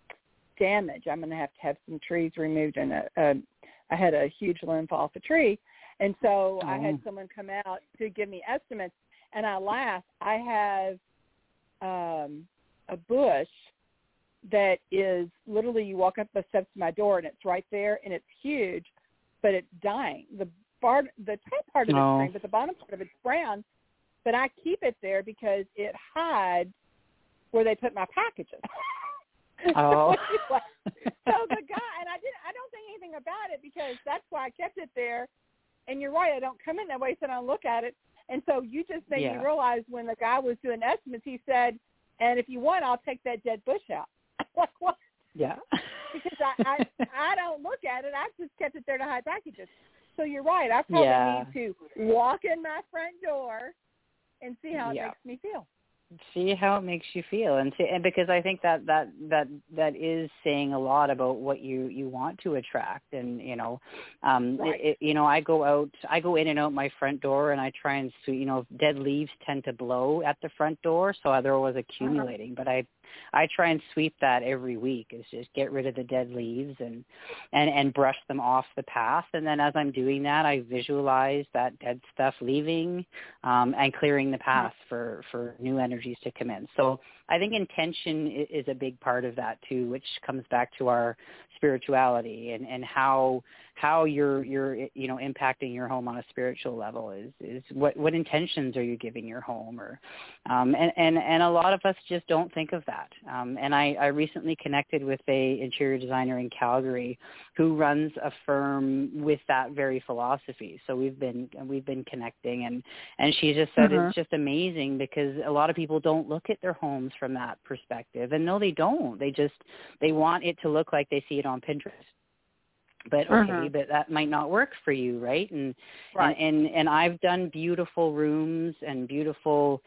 damage. I'm going to have to have some trees removed, and a, a, I had a huge limb fall off a tree, and so oh. I had oh. someone come out to give me estimates. And I laughed. I have um, a bush that is literally you walk up the steps to my door and it's right there and it's huge, but it's dying. The part, the top part of it's green, but the bottom part of it's brown. But I keep it there because it hides where they put my packages. (laughs) Oh. so the guy and I didn't I don't think anything about it because that's why I kept it there. And you're right, I don't come in that way, so I don't look at it. And so you just made yeah. me realize when the guy was doing estimates, he said, "And if you want, I'll take that dead bush out." (laughs) like what? Yeah. Because I, I I don't look at it. I've just kept it there to hide packages. So you're right. I probably yeah. need to walk in my front door and see how it yeah. makes me feel see how it makes you feel and see, and because I think that that that that is saying a lot about what you you want to attract and you know um right. it, you know I go out I go in and out my front door and I try and you know dead leaves tend to blow at the front door so there was uh-huh. accumulating uh-huh. but I I try and sweep that every week. Is just get rid of the dead leaves and and and brush them off the path. And then as I'm doing that, I visualize that dead stuff leaving um, and clearing the path for for new energies to come in. So I think intention is a big part of that too, which comes back to our spirituality and and how how you're you're you know impacting your home on a spiritual level is is what what intentions are you giving your home or um and and and a lot of us just don't think of that um and i i recently connected with a interior designer in calgary who runs a firm with that very philosophy so we've been we've been connecting and and she just said it's just amazing because a lot of people don't look at their homes from that perspective and no they don't they just they want it to look like they see it on pinterest but okay, Uh-huh. but that might not work for you, right? And, Right. and and and I've done beautiful rooms and beautiful,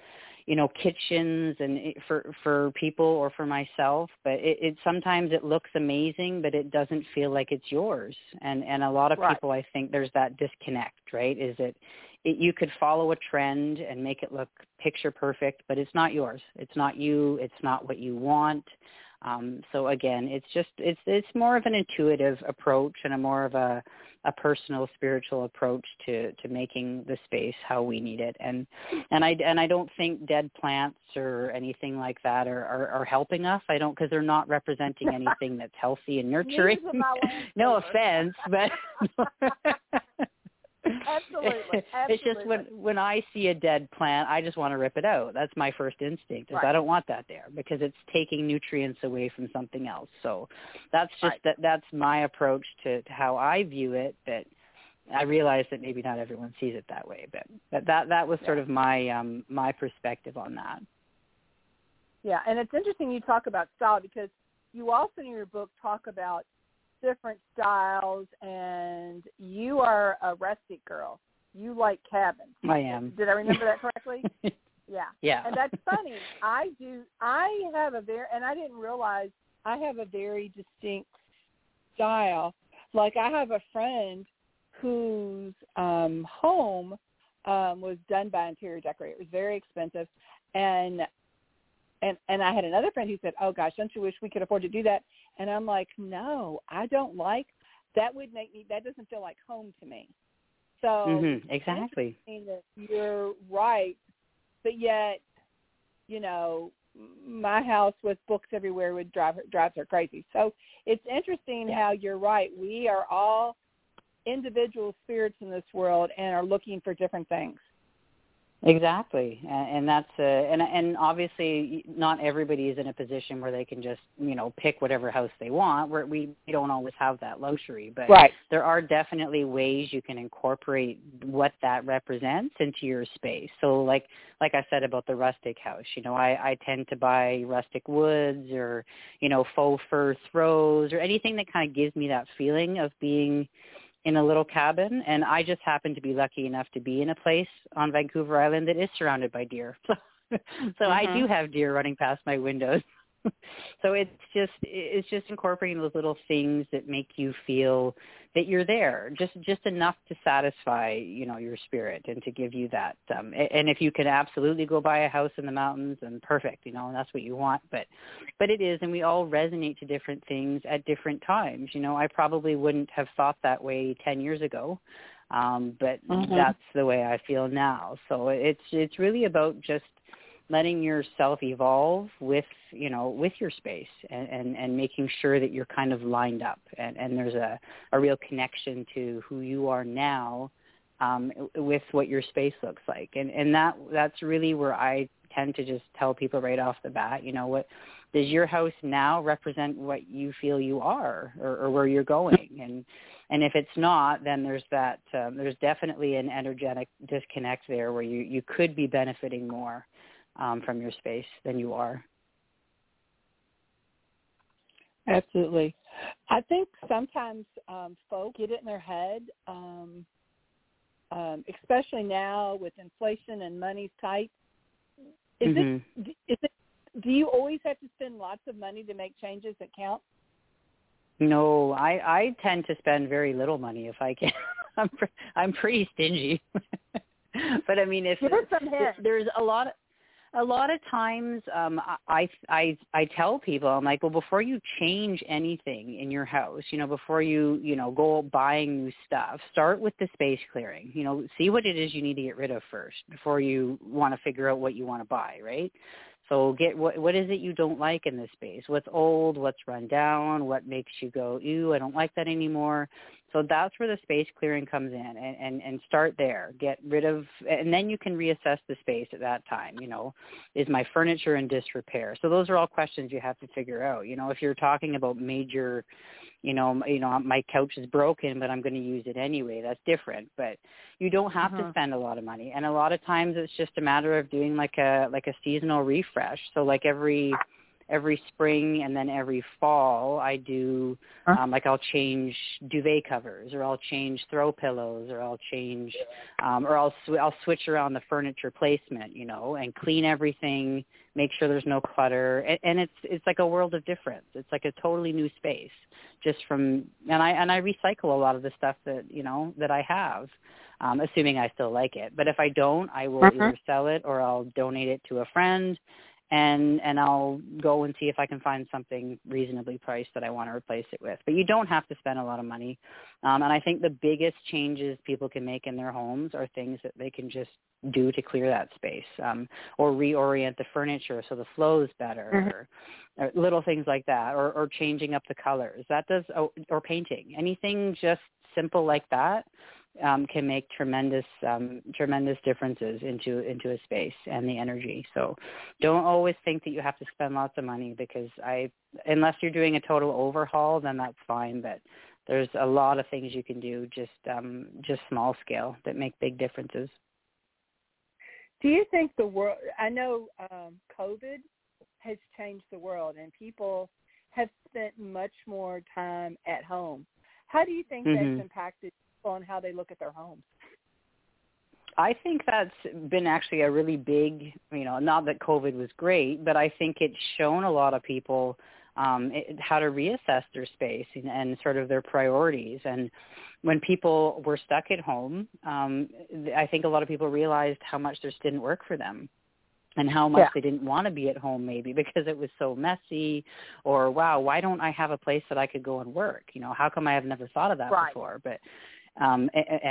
you know, kitchens and it, for for people or for myself, but it, it sometimes it looks amazing, but it doesn't feel like it's yours. And and a lot of Right. people, I think, there's that disconnect, right? Is it, it you could follow a trend and make it look picture perfect, but it's not yours. It's not you. It's not what you want. Um, so again, it's just it's it's more of an intuitive approach and a more of a a personal spiritual approach to to making the space how we need it. And and I and I don't think dead plants or anything like that are are, are helping us. I don't because they're not representing anything that's healthy and (laughs) nurturing. Neither is my no offense, but (laughs) (laughs) Absolutely, It's just when when I see a dead plant, I just want to rip it out. That's my first instinct. Is Right. I don't want that there because it's taking nutrients away from something else. So that's just Right. that that's my approach to, to how I view it. But I realize that maybe not everyone sees it that way. But but that that was sort Yeah. of my um my perspective on that. Yeah, and it's interesting you talk about style because you also in your book talk about different styles, and you are a rustic girl. You like cabins. I am. Did I remember that correctly? (laughs) Yeah. yeah. And that's funny. I do. I have a very, and I didn't realize I have a very distinct style. Like I have a friend whose um, home um, was done by interior decorator. It was very expensive, and and and I had another friend who said, "Oh gosh, don't you wish we could afford to do that?" And I'm like, "No, I don't like. That would make me. That doesn't feel like home to me." So Mhm, exactly. you're right, but yet, you know, my house with books everywhere would drive her, drives her crazy. So it's interesting Yeah. how you're right. We are all individual spirits in this world and are looking for different things. Exactly, and, and that's uh, and and obviously not everybody is in a position where they can just you know pick whatever house they want. Where we we don't always have that luxury, but Right. there are definitely ways you can incorporate what that represents into your space. So like like I said about the rustic house, you know, I I tend to buy rustic woods or you know faux fur throws or anything that kind of gives me that feeling of being in a little cabin and I just happen to be lucky enough to be in a place on Vancouver Island that is surrounded by deer. (laughs) so I Mhm. do have deer running past my windows. (laughs) (laughs) so it's just it's just incorporating those little things that make you feel that you're there just just enough to satisfy you know your spirit and to give you that um and if you can absolutely go buy a house in the mountains and perfect you know and that's what you want but but it is and we all resonate to different things at different times you know i probably wouldn't have thought that way 10 years ago um but Mhm. that's the way i feel now so it's it's really about just letting yourself evolve with you know with your space and, and and making sure that you're kind of lined up. And and there's a a real connection to who you are now um with what your space looks like. And and that that's really where i tend to just tell people right off the bat you know what does your house now represent what you feel you are or, or where you're going? And and if it's not then there's that um, there's definitely an energetic disconnect there where you you could be benefiting more um, from your space than you are. Absolutely. I think sometimes um, folk get it in their head, um, um, especially now with inflation and money's tight. Is Mhm. it, is it? Do you always have to spend lots of money to make changes that count? No, I I tend to spend very little money if I can. (laughs) I'm pre- I'm pretty stingy. (laughs) but I mean, if Give us some hints. there's a lot of a lot of times um i i i tell people i'm like well before you change anything in your house you know before you you know go buying new stuff start with the space clearing you know see what it is you need to get rid of first before you want to figure out what you want to buy right so get what what is it you don't like in this space? What's old? What's run down? What makes you go, ew, I don't like that anymore. So that's where the space clearing comes in and, and, and start there. Get rid of, and then you can reassess the space at that time. You know, is my furniture in disrepair? So those are all questions you have to figure out. You know, if you're talking about major, you know, you know, my couch is broken, but I'm going to use it anyway. That's different. But you don't have to mm-hmm. spend a lot of money, and a lot of times it's just a matter of doing like a like a seasonal refresh. So like every every spring and then every fall I do um, like I'll change duvet covers or I'll change throw pillows or I'll change um, or I'll sw- I'll switch around the furniture placement, you know, and clean everything, make sure there's no clutter, and, and it's it's like a world of difference. It's like a totally new space just from and I and I recycle a lot of the stuff that you know that I have. Um, assuming I still like it. But if I don't, I will uh-huh. either sell it or I'll donate it to a friend and and I'll go and see if I can find something reasonably priced that I want to replace it with. But you don't have to spend a lot of money. Um, and I think the biggest changes people can make in their homes are things that they can just do to clear that space um, or reorient the furniture so the flow is better mm-hmm. or, or little things like that or, or changing up the colors. That does or, or painting. Anything just simple like that um, can make tremendous um, tremendous differences into into a space and the energy. So don't always think that you have to spend lots of money because I unless you're doing a total overhaul, then that's fine. But there's a lot of things you can do just um, just small scale that make big differences. Do you think the world? I know um, COVID has changed the world, and people have spent much more time at home. How do you think mm-hmm. that's impacted on how they look at their homes? I think that's been actually a really big, you know, not that COVID was great, but I think it's shown a lot of people um, it, how to reassess their space and, and sort of their priorities. And when people were stuck at home, um, I think a lot of people realized how much this didn't work for them and how much yeah. they didn't want to be at home maybe because it was so messy or wow why don't i have a place that i could go and work you know how come i have never thought of that right. before but um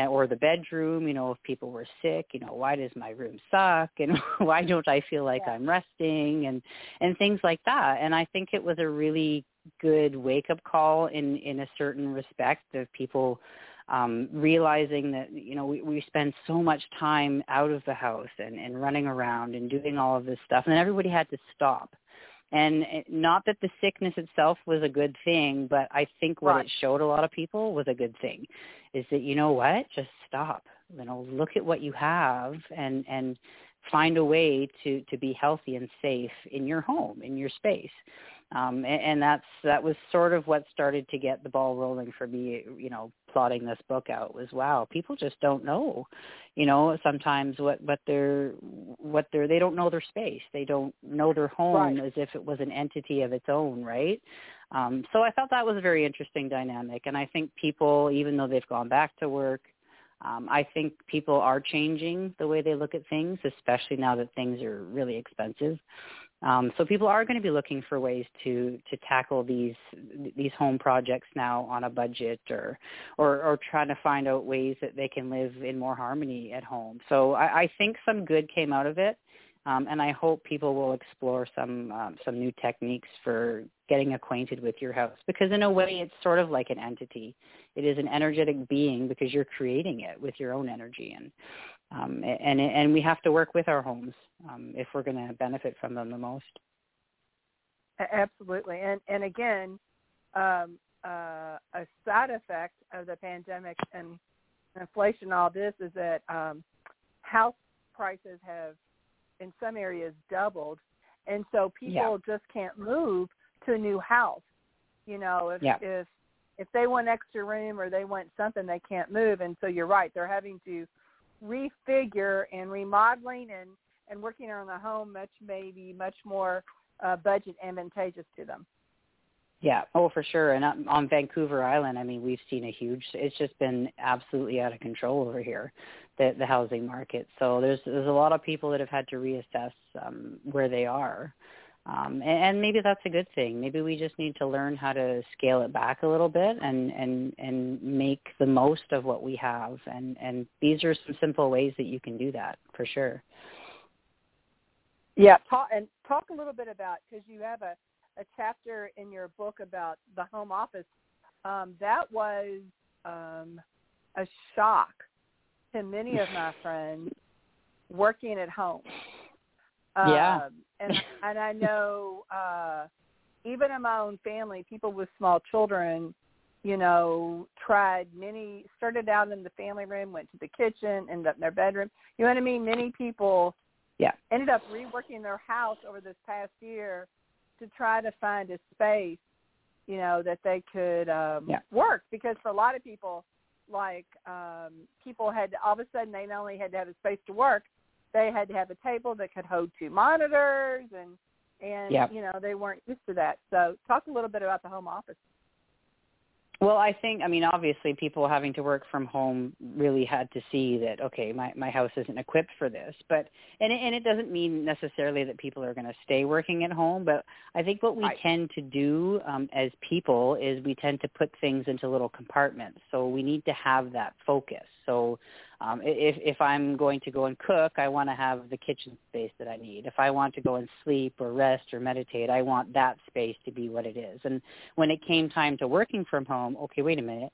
or the bedroom you know if people were sick you know why does my room suck? And (laughs) why don't i feel like yeah. i'm resting? And and things like that. And i think it was a really good wake up call in in a certain respect of people um realizing that you know we we spend so much time out of the house and and running around and doing all of this stuff and everybody had to stop and not that the sickness itself was a good thing, but I think what right. it showed a lot of people was a good thing, is that you know what, just stop. You know, look at what you have and and find a way to to be healthy and safe in your home, in your space um, and, and that's that was sort of what started to get the ball rolling for me. You know, plotting this book out was wow, people just don't know. You know, sometimes what what they're what they're they don't know their space. They don't know their home right. as if it was an entity of its own, right? Um, so I thought that was a very interesting dynamic, and I think people, even though they've gone back to work, um, I think people are changing the way they look at things, especially now that things are really expensive. Um, so people are going to be looking for ways to to tackle these these home projects now on a budget or or, or trying to find out ways that they can live in more harmony at home. So I, I think some good came out of it, um, and I hope people will explore some um, some new techniques for getting acquainted with your house because in a way it's sort of like an entity. It is an energetic being because you're creating it with your own energy and um, and and we have to work with our homes um, if we're going to benefit from them the most. Absolutely, and and again, um, uh, a side effect of the pandemic and inflation, all this is that um, house prices have, in some areas, doubled, and so people yeah. just can't move to a new house. You know, if yeah. if if they want extra room or they want something, they can't move, and so you're right, they're having to refigure and remodeling and and working on the home much maybe much more uh, budget advantageous to them. Yeah, oh for sure. And on Vancouver Island, I mean, we've seen a huge. It's just been absolutely out of control over here. the, the housing market. So there's there's a lot of people that have had to reassess um, where they are. Um, and, and maybe that's a good thing. Maybe we just need to learn how to scale it back a little bit and, and, and make the most of what we have. And, and these are some simple ways that you can do that for sure. Yeah, talk, and talk a little bit about because you have a, a chapter in your book about the home office. Um, that was um, a shock to many of my (laughs) friends working at home. Yeah. Um, and and I know uh even in my own family, people with small children, you know, tried many started out in the family room, went to the kitchen, ended up in their bedroom. You know what I mean? Many people yeah. ended up reworking their house over this past year to try to find a space, you know, that they could um yeah. work because for a lot of people like um people had all of a sudden they not only had to have a space to work, they had to have a table that could hold two monitors and and yep. you know they weren't used to that. So talk a little bit about the home office. Well, I think I mean obviously people having to work from home really had to see that okay, my my house isn't equipped for this. But and it, and it doesn't mean necessarily that people are going to stay working at home, but I think what we right. tend to do um as people is we tend to put things into little compartments. So we need to have that focus. So um, if if I'm going to go and cook, I want to have the kitchen space that I need. If I want to go and sleep or rest or meditate, I want that space to be what it is. And when it came time to working from home, okay, wait a minute,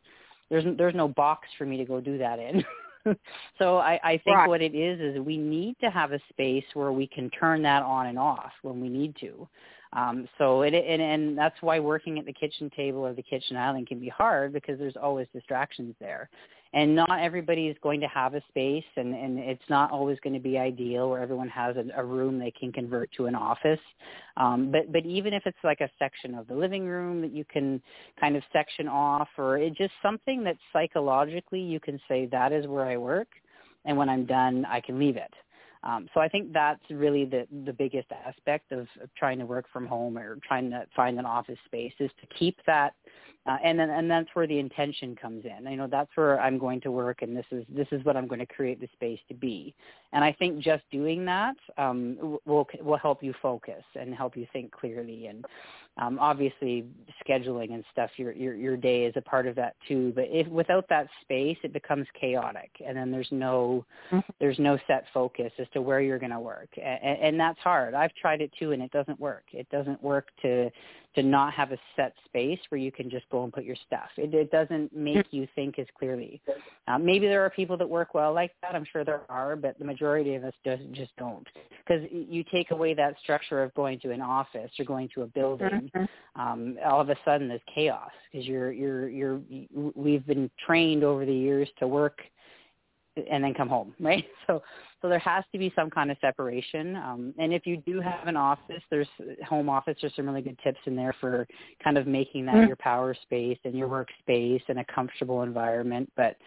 there's there's no box for me to go do that in. (laughs) so I, I think right. what it is is we need to have a space where we can turn that on and off when we need to. Um, so it and, and that's why working at the kitchen table or the kitchen island can be hard because there's always distractions there and not everybody is going to have a space and, and it's not always going to be ideal where everyone has a, a room they can convert to an office. Um, but but even if it's like a section of the living room that you can kind of section off or it just something that psychologically you can say that is where i work and when i'm done i can leave it. Um, so I think that's really the the biggest aspect of, of trying to work from home or trying to find an office space is to keep that uh, and then and that's where the intention comes in. You know, that's where I'm going to work, and this is this is what I'm going to create the space to be. And I think just doing that um, will will help you focus and help you think clearly. And um, obviously, scheduling and stuff, your your your day is a part of that too. But if without that space, it becomes chaotic, and then there's no mm-hmm. there's no set focus as to where you're going to work, and, and that's hard. I've tried it too, and it doesn't work. It doesn't work to to not have a set space where you can just go and put your stuff. It, it doesn't make you think as clearly. Um, maybe there are people that work well like that. I'm sure there are, but the majority of us just just don't. Because you take away that structure of going to an office or going to a building, mm-hmm. Um, all of a sudden there's chaos because you're you're you're we've been trained over the years to work and then come home, (laughs) right? So so there has to be some kind of separation. Um, and if you do have an office, there's home office. There's some really good tips in there for kind of making that mm-hmm. your power space and your workspace and a comfortable environment. But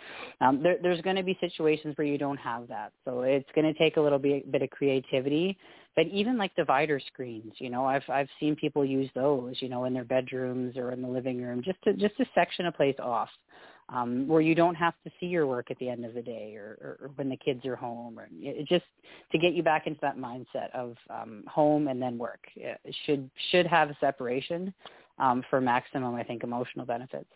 um, there, there's going to be situations where you don't have that. So it's going to take a little bit, bit of creativity. But even like divider screens, you know, I've I've seen people use those, you know, in their bedrooms or in the living room, just to just to section a place off um, where you don't have to see your work at the end of the day or, or, when the kids are home, or it, just to get you back into that mindset of um, home and then work. It should should have a separation um, for maximum, I think, emotional benefits.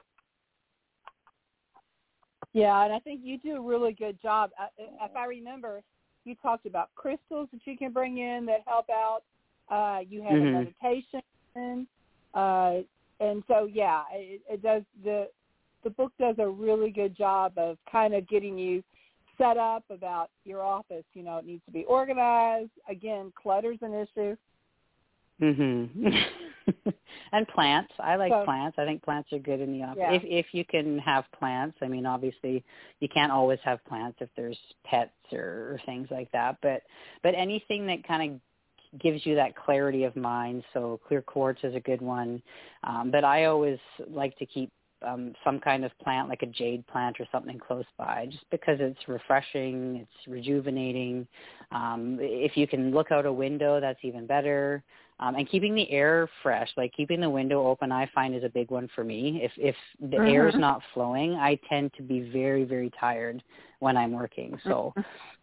Yeah, and I think you do a really good job. If I remember, you talked about crystals that you can bring in that help out. Uh, you have mm-hmm. a meditation, uh, and so yeah, it, it does the the book does a really good job of kind of getting you set up about your office. You know, it needs to be organized. Again, clutter's an issue. Mhm. (laughs) and plants. I like so, plants. I think plants are good in the office. Yeah. If if you can have plants. I mean, obviously you can't always have plants if there's pets or, or things like that, but but anything that kind of gives you that clarity of mind. So clear quartz is a good one. Um, but I always like to keep um, some kind of plant like a jade plant or something close by just because it's refreshing, it's rejuvenating. Um, if you can look out a window, that's even better. Um, and keeping the air fresh, like keeping the window open, I find is a big one for me. If if the Mhm. air is not flowing, I tend to be very very tired when I'm working. So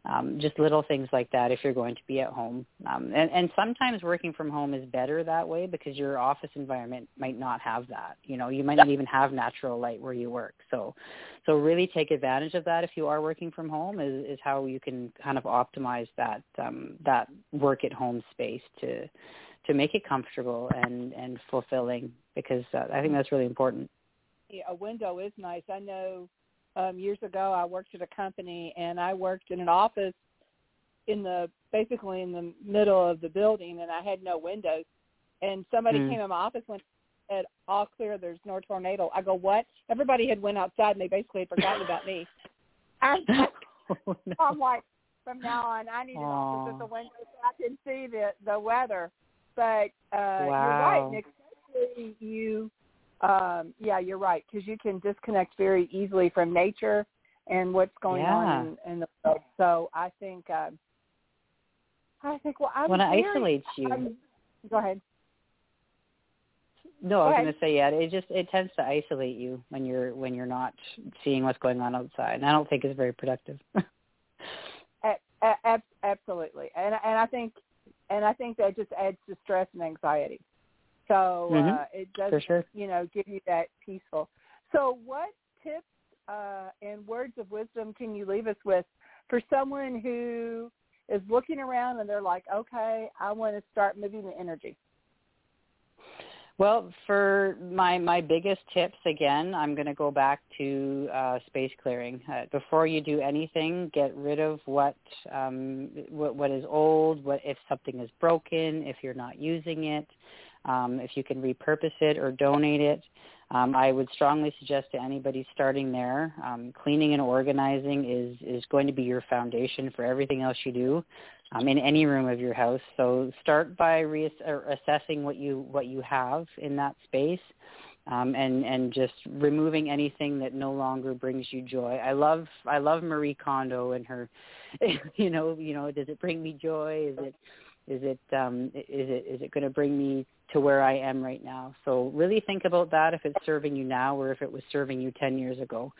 um, just little things like that if you're going to be at home. Um, and, and sometimes working from home is better that way because your office environment might not have that. You know, you might not even have natural light where you work. So, so really take advantage of that if you are working from home is, is how you can kind of optimize that um, that work at home space to to make it comfortable and and fulfilling because uh, I think that's really important. Yeah, a window is nice. I know um, years ago I worked at a company and I worked in an office in the basically in the middle of the building and I had no windows. And somebody Mm. came in my office and said, "All clear. There's no tornado." I go, "What?" Everybody had went outside and they basically had forgotten about me. (laughs) I'm like, oh, no. I'm like, from now on, I need an office at the window so I can see the the weather. But uh you're right, Wow. and especially you, um, yeah, you're right because you can disconnect very easily from nature and what's going Yeah. on in, in the world. So I think, um, I think, well, I'm when it very, isolates you. I'm, go ahead. No, I was going to say yeah. It just it tends to isolate you when you're when you're not seeing what's going on outside, and I don't think it's very productive. (laughs) Absolutely, and and I think and I think that just adds to stress and anxiety. So uh, Mhm. it does, sure. you know, give you that peaceful. So what tips uh, and words of wisdom can you leave us with for someone who is looking around and they're like, okay, I want to start moving the energy. Well, for my my biggest tips again, I'm going to go back to uh, space clearing. Uh, before you do anything, get rid of what um, what, what is old. What if something is broken? If you're not using it, um, if you can repurpose it or donate it. Um, I would strongly suggest to anybody starting there, um, cleaning and organizing is is going to be your foundation for everything else you do um, in any room of your house. So start by reassessing what you what you have in that space, um, and and just removing anything that no longer brings you joy. I love I love Marie Kondo and her, (laughs) you know you know does it bring me joy? Is it is it um, is it is it going to bring me to where I am right now? So really think about that if it's serving you now or if it was serving you 10 years ago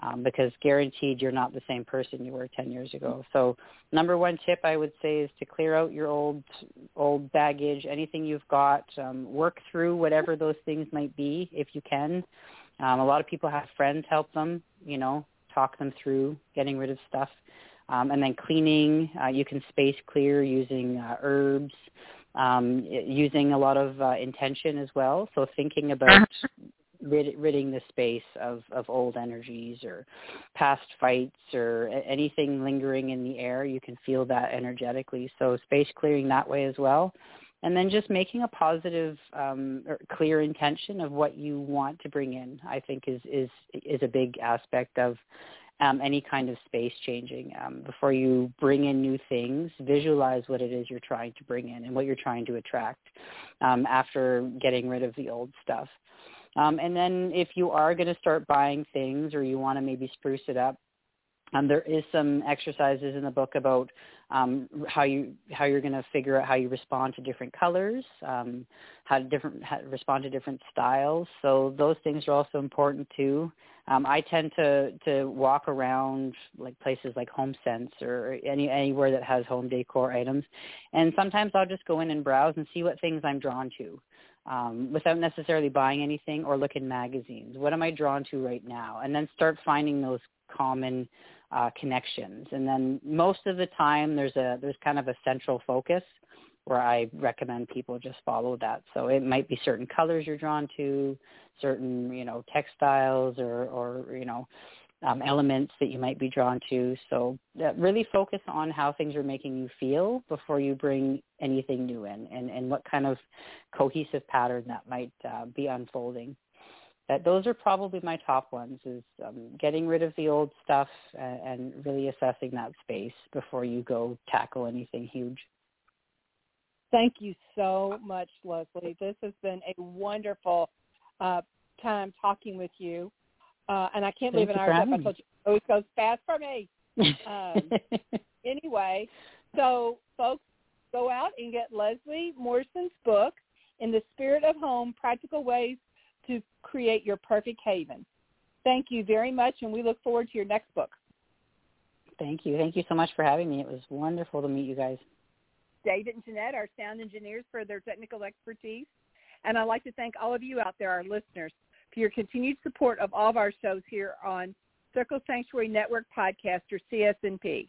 um, because guaranteed you're not the same person you were 10 years ago. So number one tip I would say is to clear out your old old baggage, anything you've got, um, work through whatever those things might be if you can. Um, a lot of people have friends help them, you know, talk them through getting rid of stuff. Um, and then cleaning, uh, you can space clear using uh, herbs, um, using a lot of uh, intention as well. So thinking about rid, ridding the space of, of old energies or past fights or anything lingering in the air. You can feel that energetically. So space clearing that way as well. And then just making a positive, um, or clear intention of what you want to bring in, I think is is is a big aspect of um, any kind of space changing. Um, before you bring in new things, visualize what it is you're trying to bring in and what you're trying to attract um, after getting rid of the old stuff. Um, and then if you are going to start buying things or you want to maybe spruce it up, um, there is some exercises in the book about um, how you how you're going to figure out how you respond to different colors, um, how to different how to respond to different styles. So those things are also important too. Um, I tend to to walk around like places like HomeSense or any anywhere that has home decor items, and sometimes I'll just go in and browse and see what things I'm drawn to um, without necessarily buying anything or look in magazines. What am I drawn to right now? And then start finding those common uh, connections. And then most of the time, there's a there's kind of a central focus where I recommend people just follow that. So it might be certain colors you're drawn to, certain you know textiles or or you know um, elements that you might be drawn to. So uh, really focus on how things are making you feel before you bring anything new in, and and what kind of cohesive pattern that might uh, be unfolding. That those are probably my top ones: is um, getting rid of the old stuff and, and really assessing that space before you go tackle anything huge. Thank you so much, Lesley. This has been a wonderful uh, time talking with you. Uh, and I can't believe Thank an you for. I told you it always goes fast for me. (laughs) Um, anyway, so folks, go out and get Lesley Morrison's book, In the Spirit of Home, Practical Ways to Create Your Perfect Haven. Thank you very much, and we look forward to your next book. Thank you. Thank you so much for having me. It was wonderful to meet you guys. David and Jeanette, our sound engineers, for their technical expertise. And I'd like to thank all of you out there, our listeners, for your continued support of all of our shows here on Circle Sanctuary Network Podcast, or CSNP.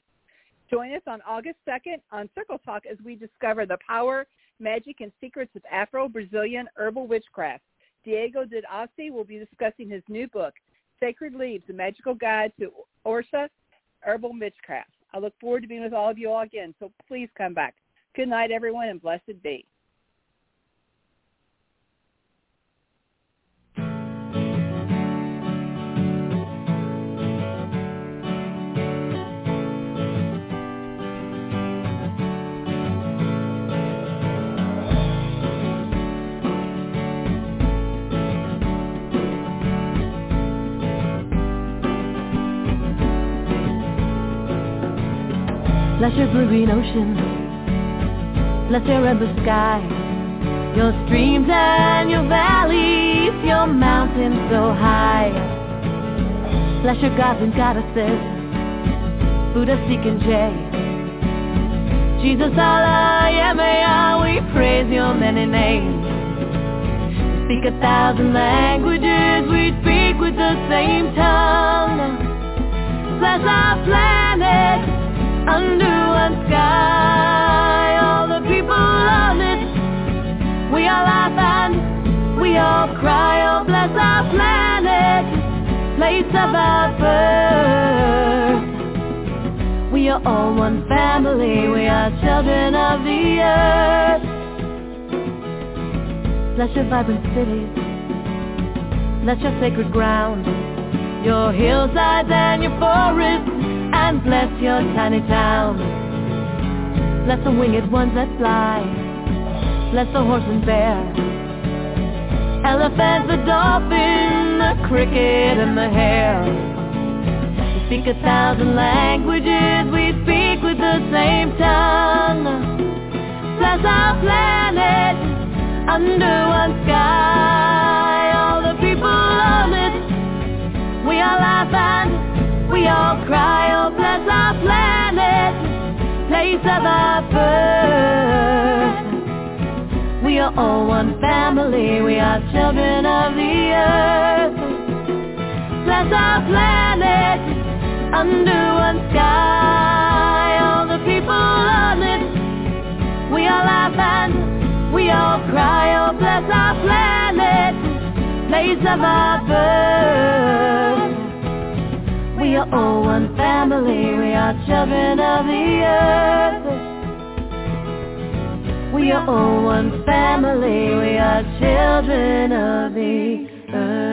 Join us on August 2nd on Circle Talk as we discover the power, magic, and secrets of Afro-Brazilian herbal witchcraft. Diego de Oxóssi will be discussing his new book, Sacred Leaves, A Magical Guide to Orisha Herbal Witchcraft. I look forward to being with all of you all again, so please come back. Good night, everyone, and blessed be. Bless your blue green ocean. Bless your blue sky. Your streams and your valleys, your mountains so high. Bless your gods and goddesses. Buddha, Sikh, and Jay. Jesus, Allah, Yahweh, we praise your many names. We speak a thousand languages, we speak with the same tongue. Bless our planet under one sky. All the people on it, we all laugh and we all cry. Oh, bless our planet, place of our birth. We are all one family, we are children of the earth. Bless your vibrant cities, bless your sacred ground, your hillsides and your forests and bless your tiny town. Bless the winged ones that fly. Bless the horse and bear. Elephant, the dolphin, the cricket, and the hare. We speak a thousand languages, we speak with the same tongue. Bless our planet under one sky. All the people on it, we all laugh and we all cry, oh bless our planet, place of our birth. We are all one family, we are children of the earth. Bless our planet, under one sky, all the people on it. We all laugh and we all cry, oh bless our planet, place of our birth. We are all one family, we are children of the earth. We are all one family, we are children of the earth.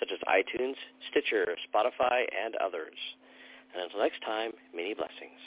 such as iTunes, Stitcher, Spotify, and others. And until next time, many blessings.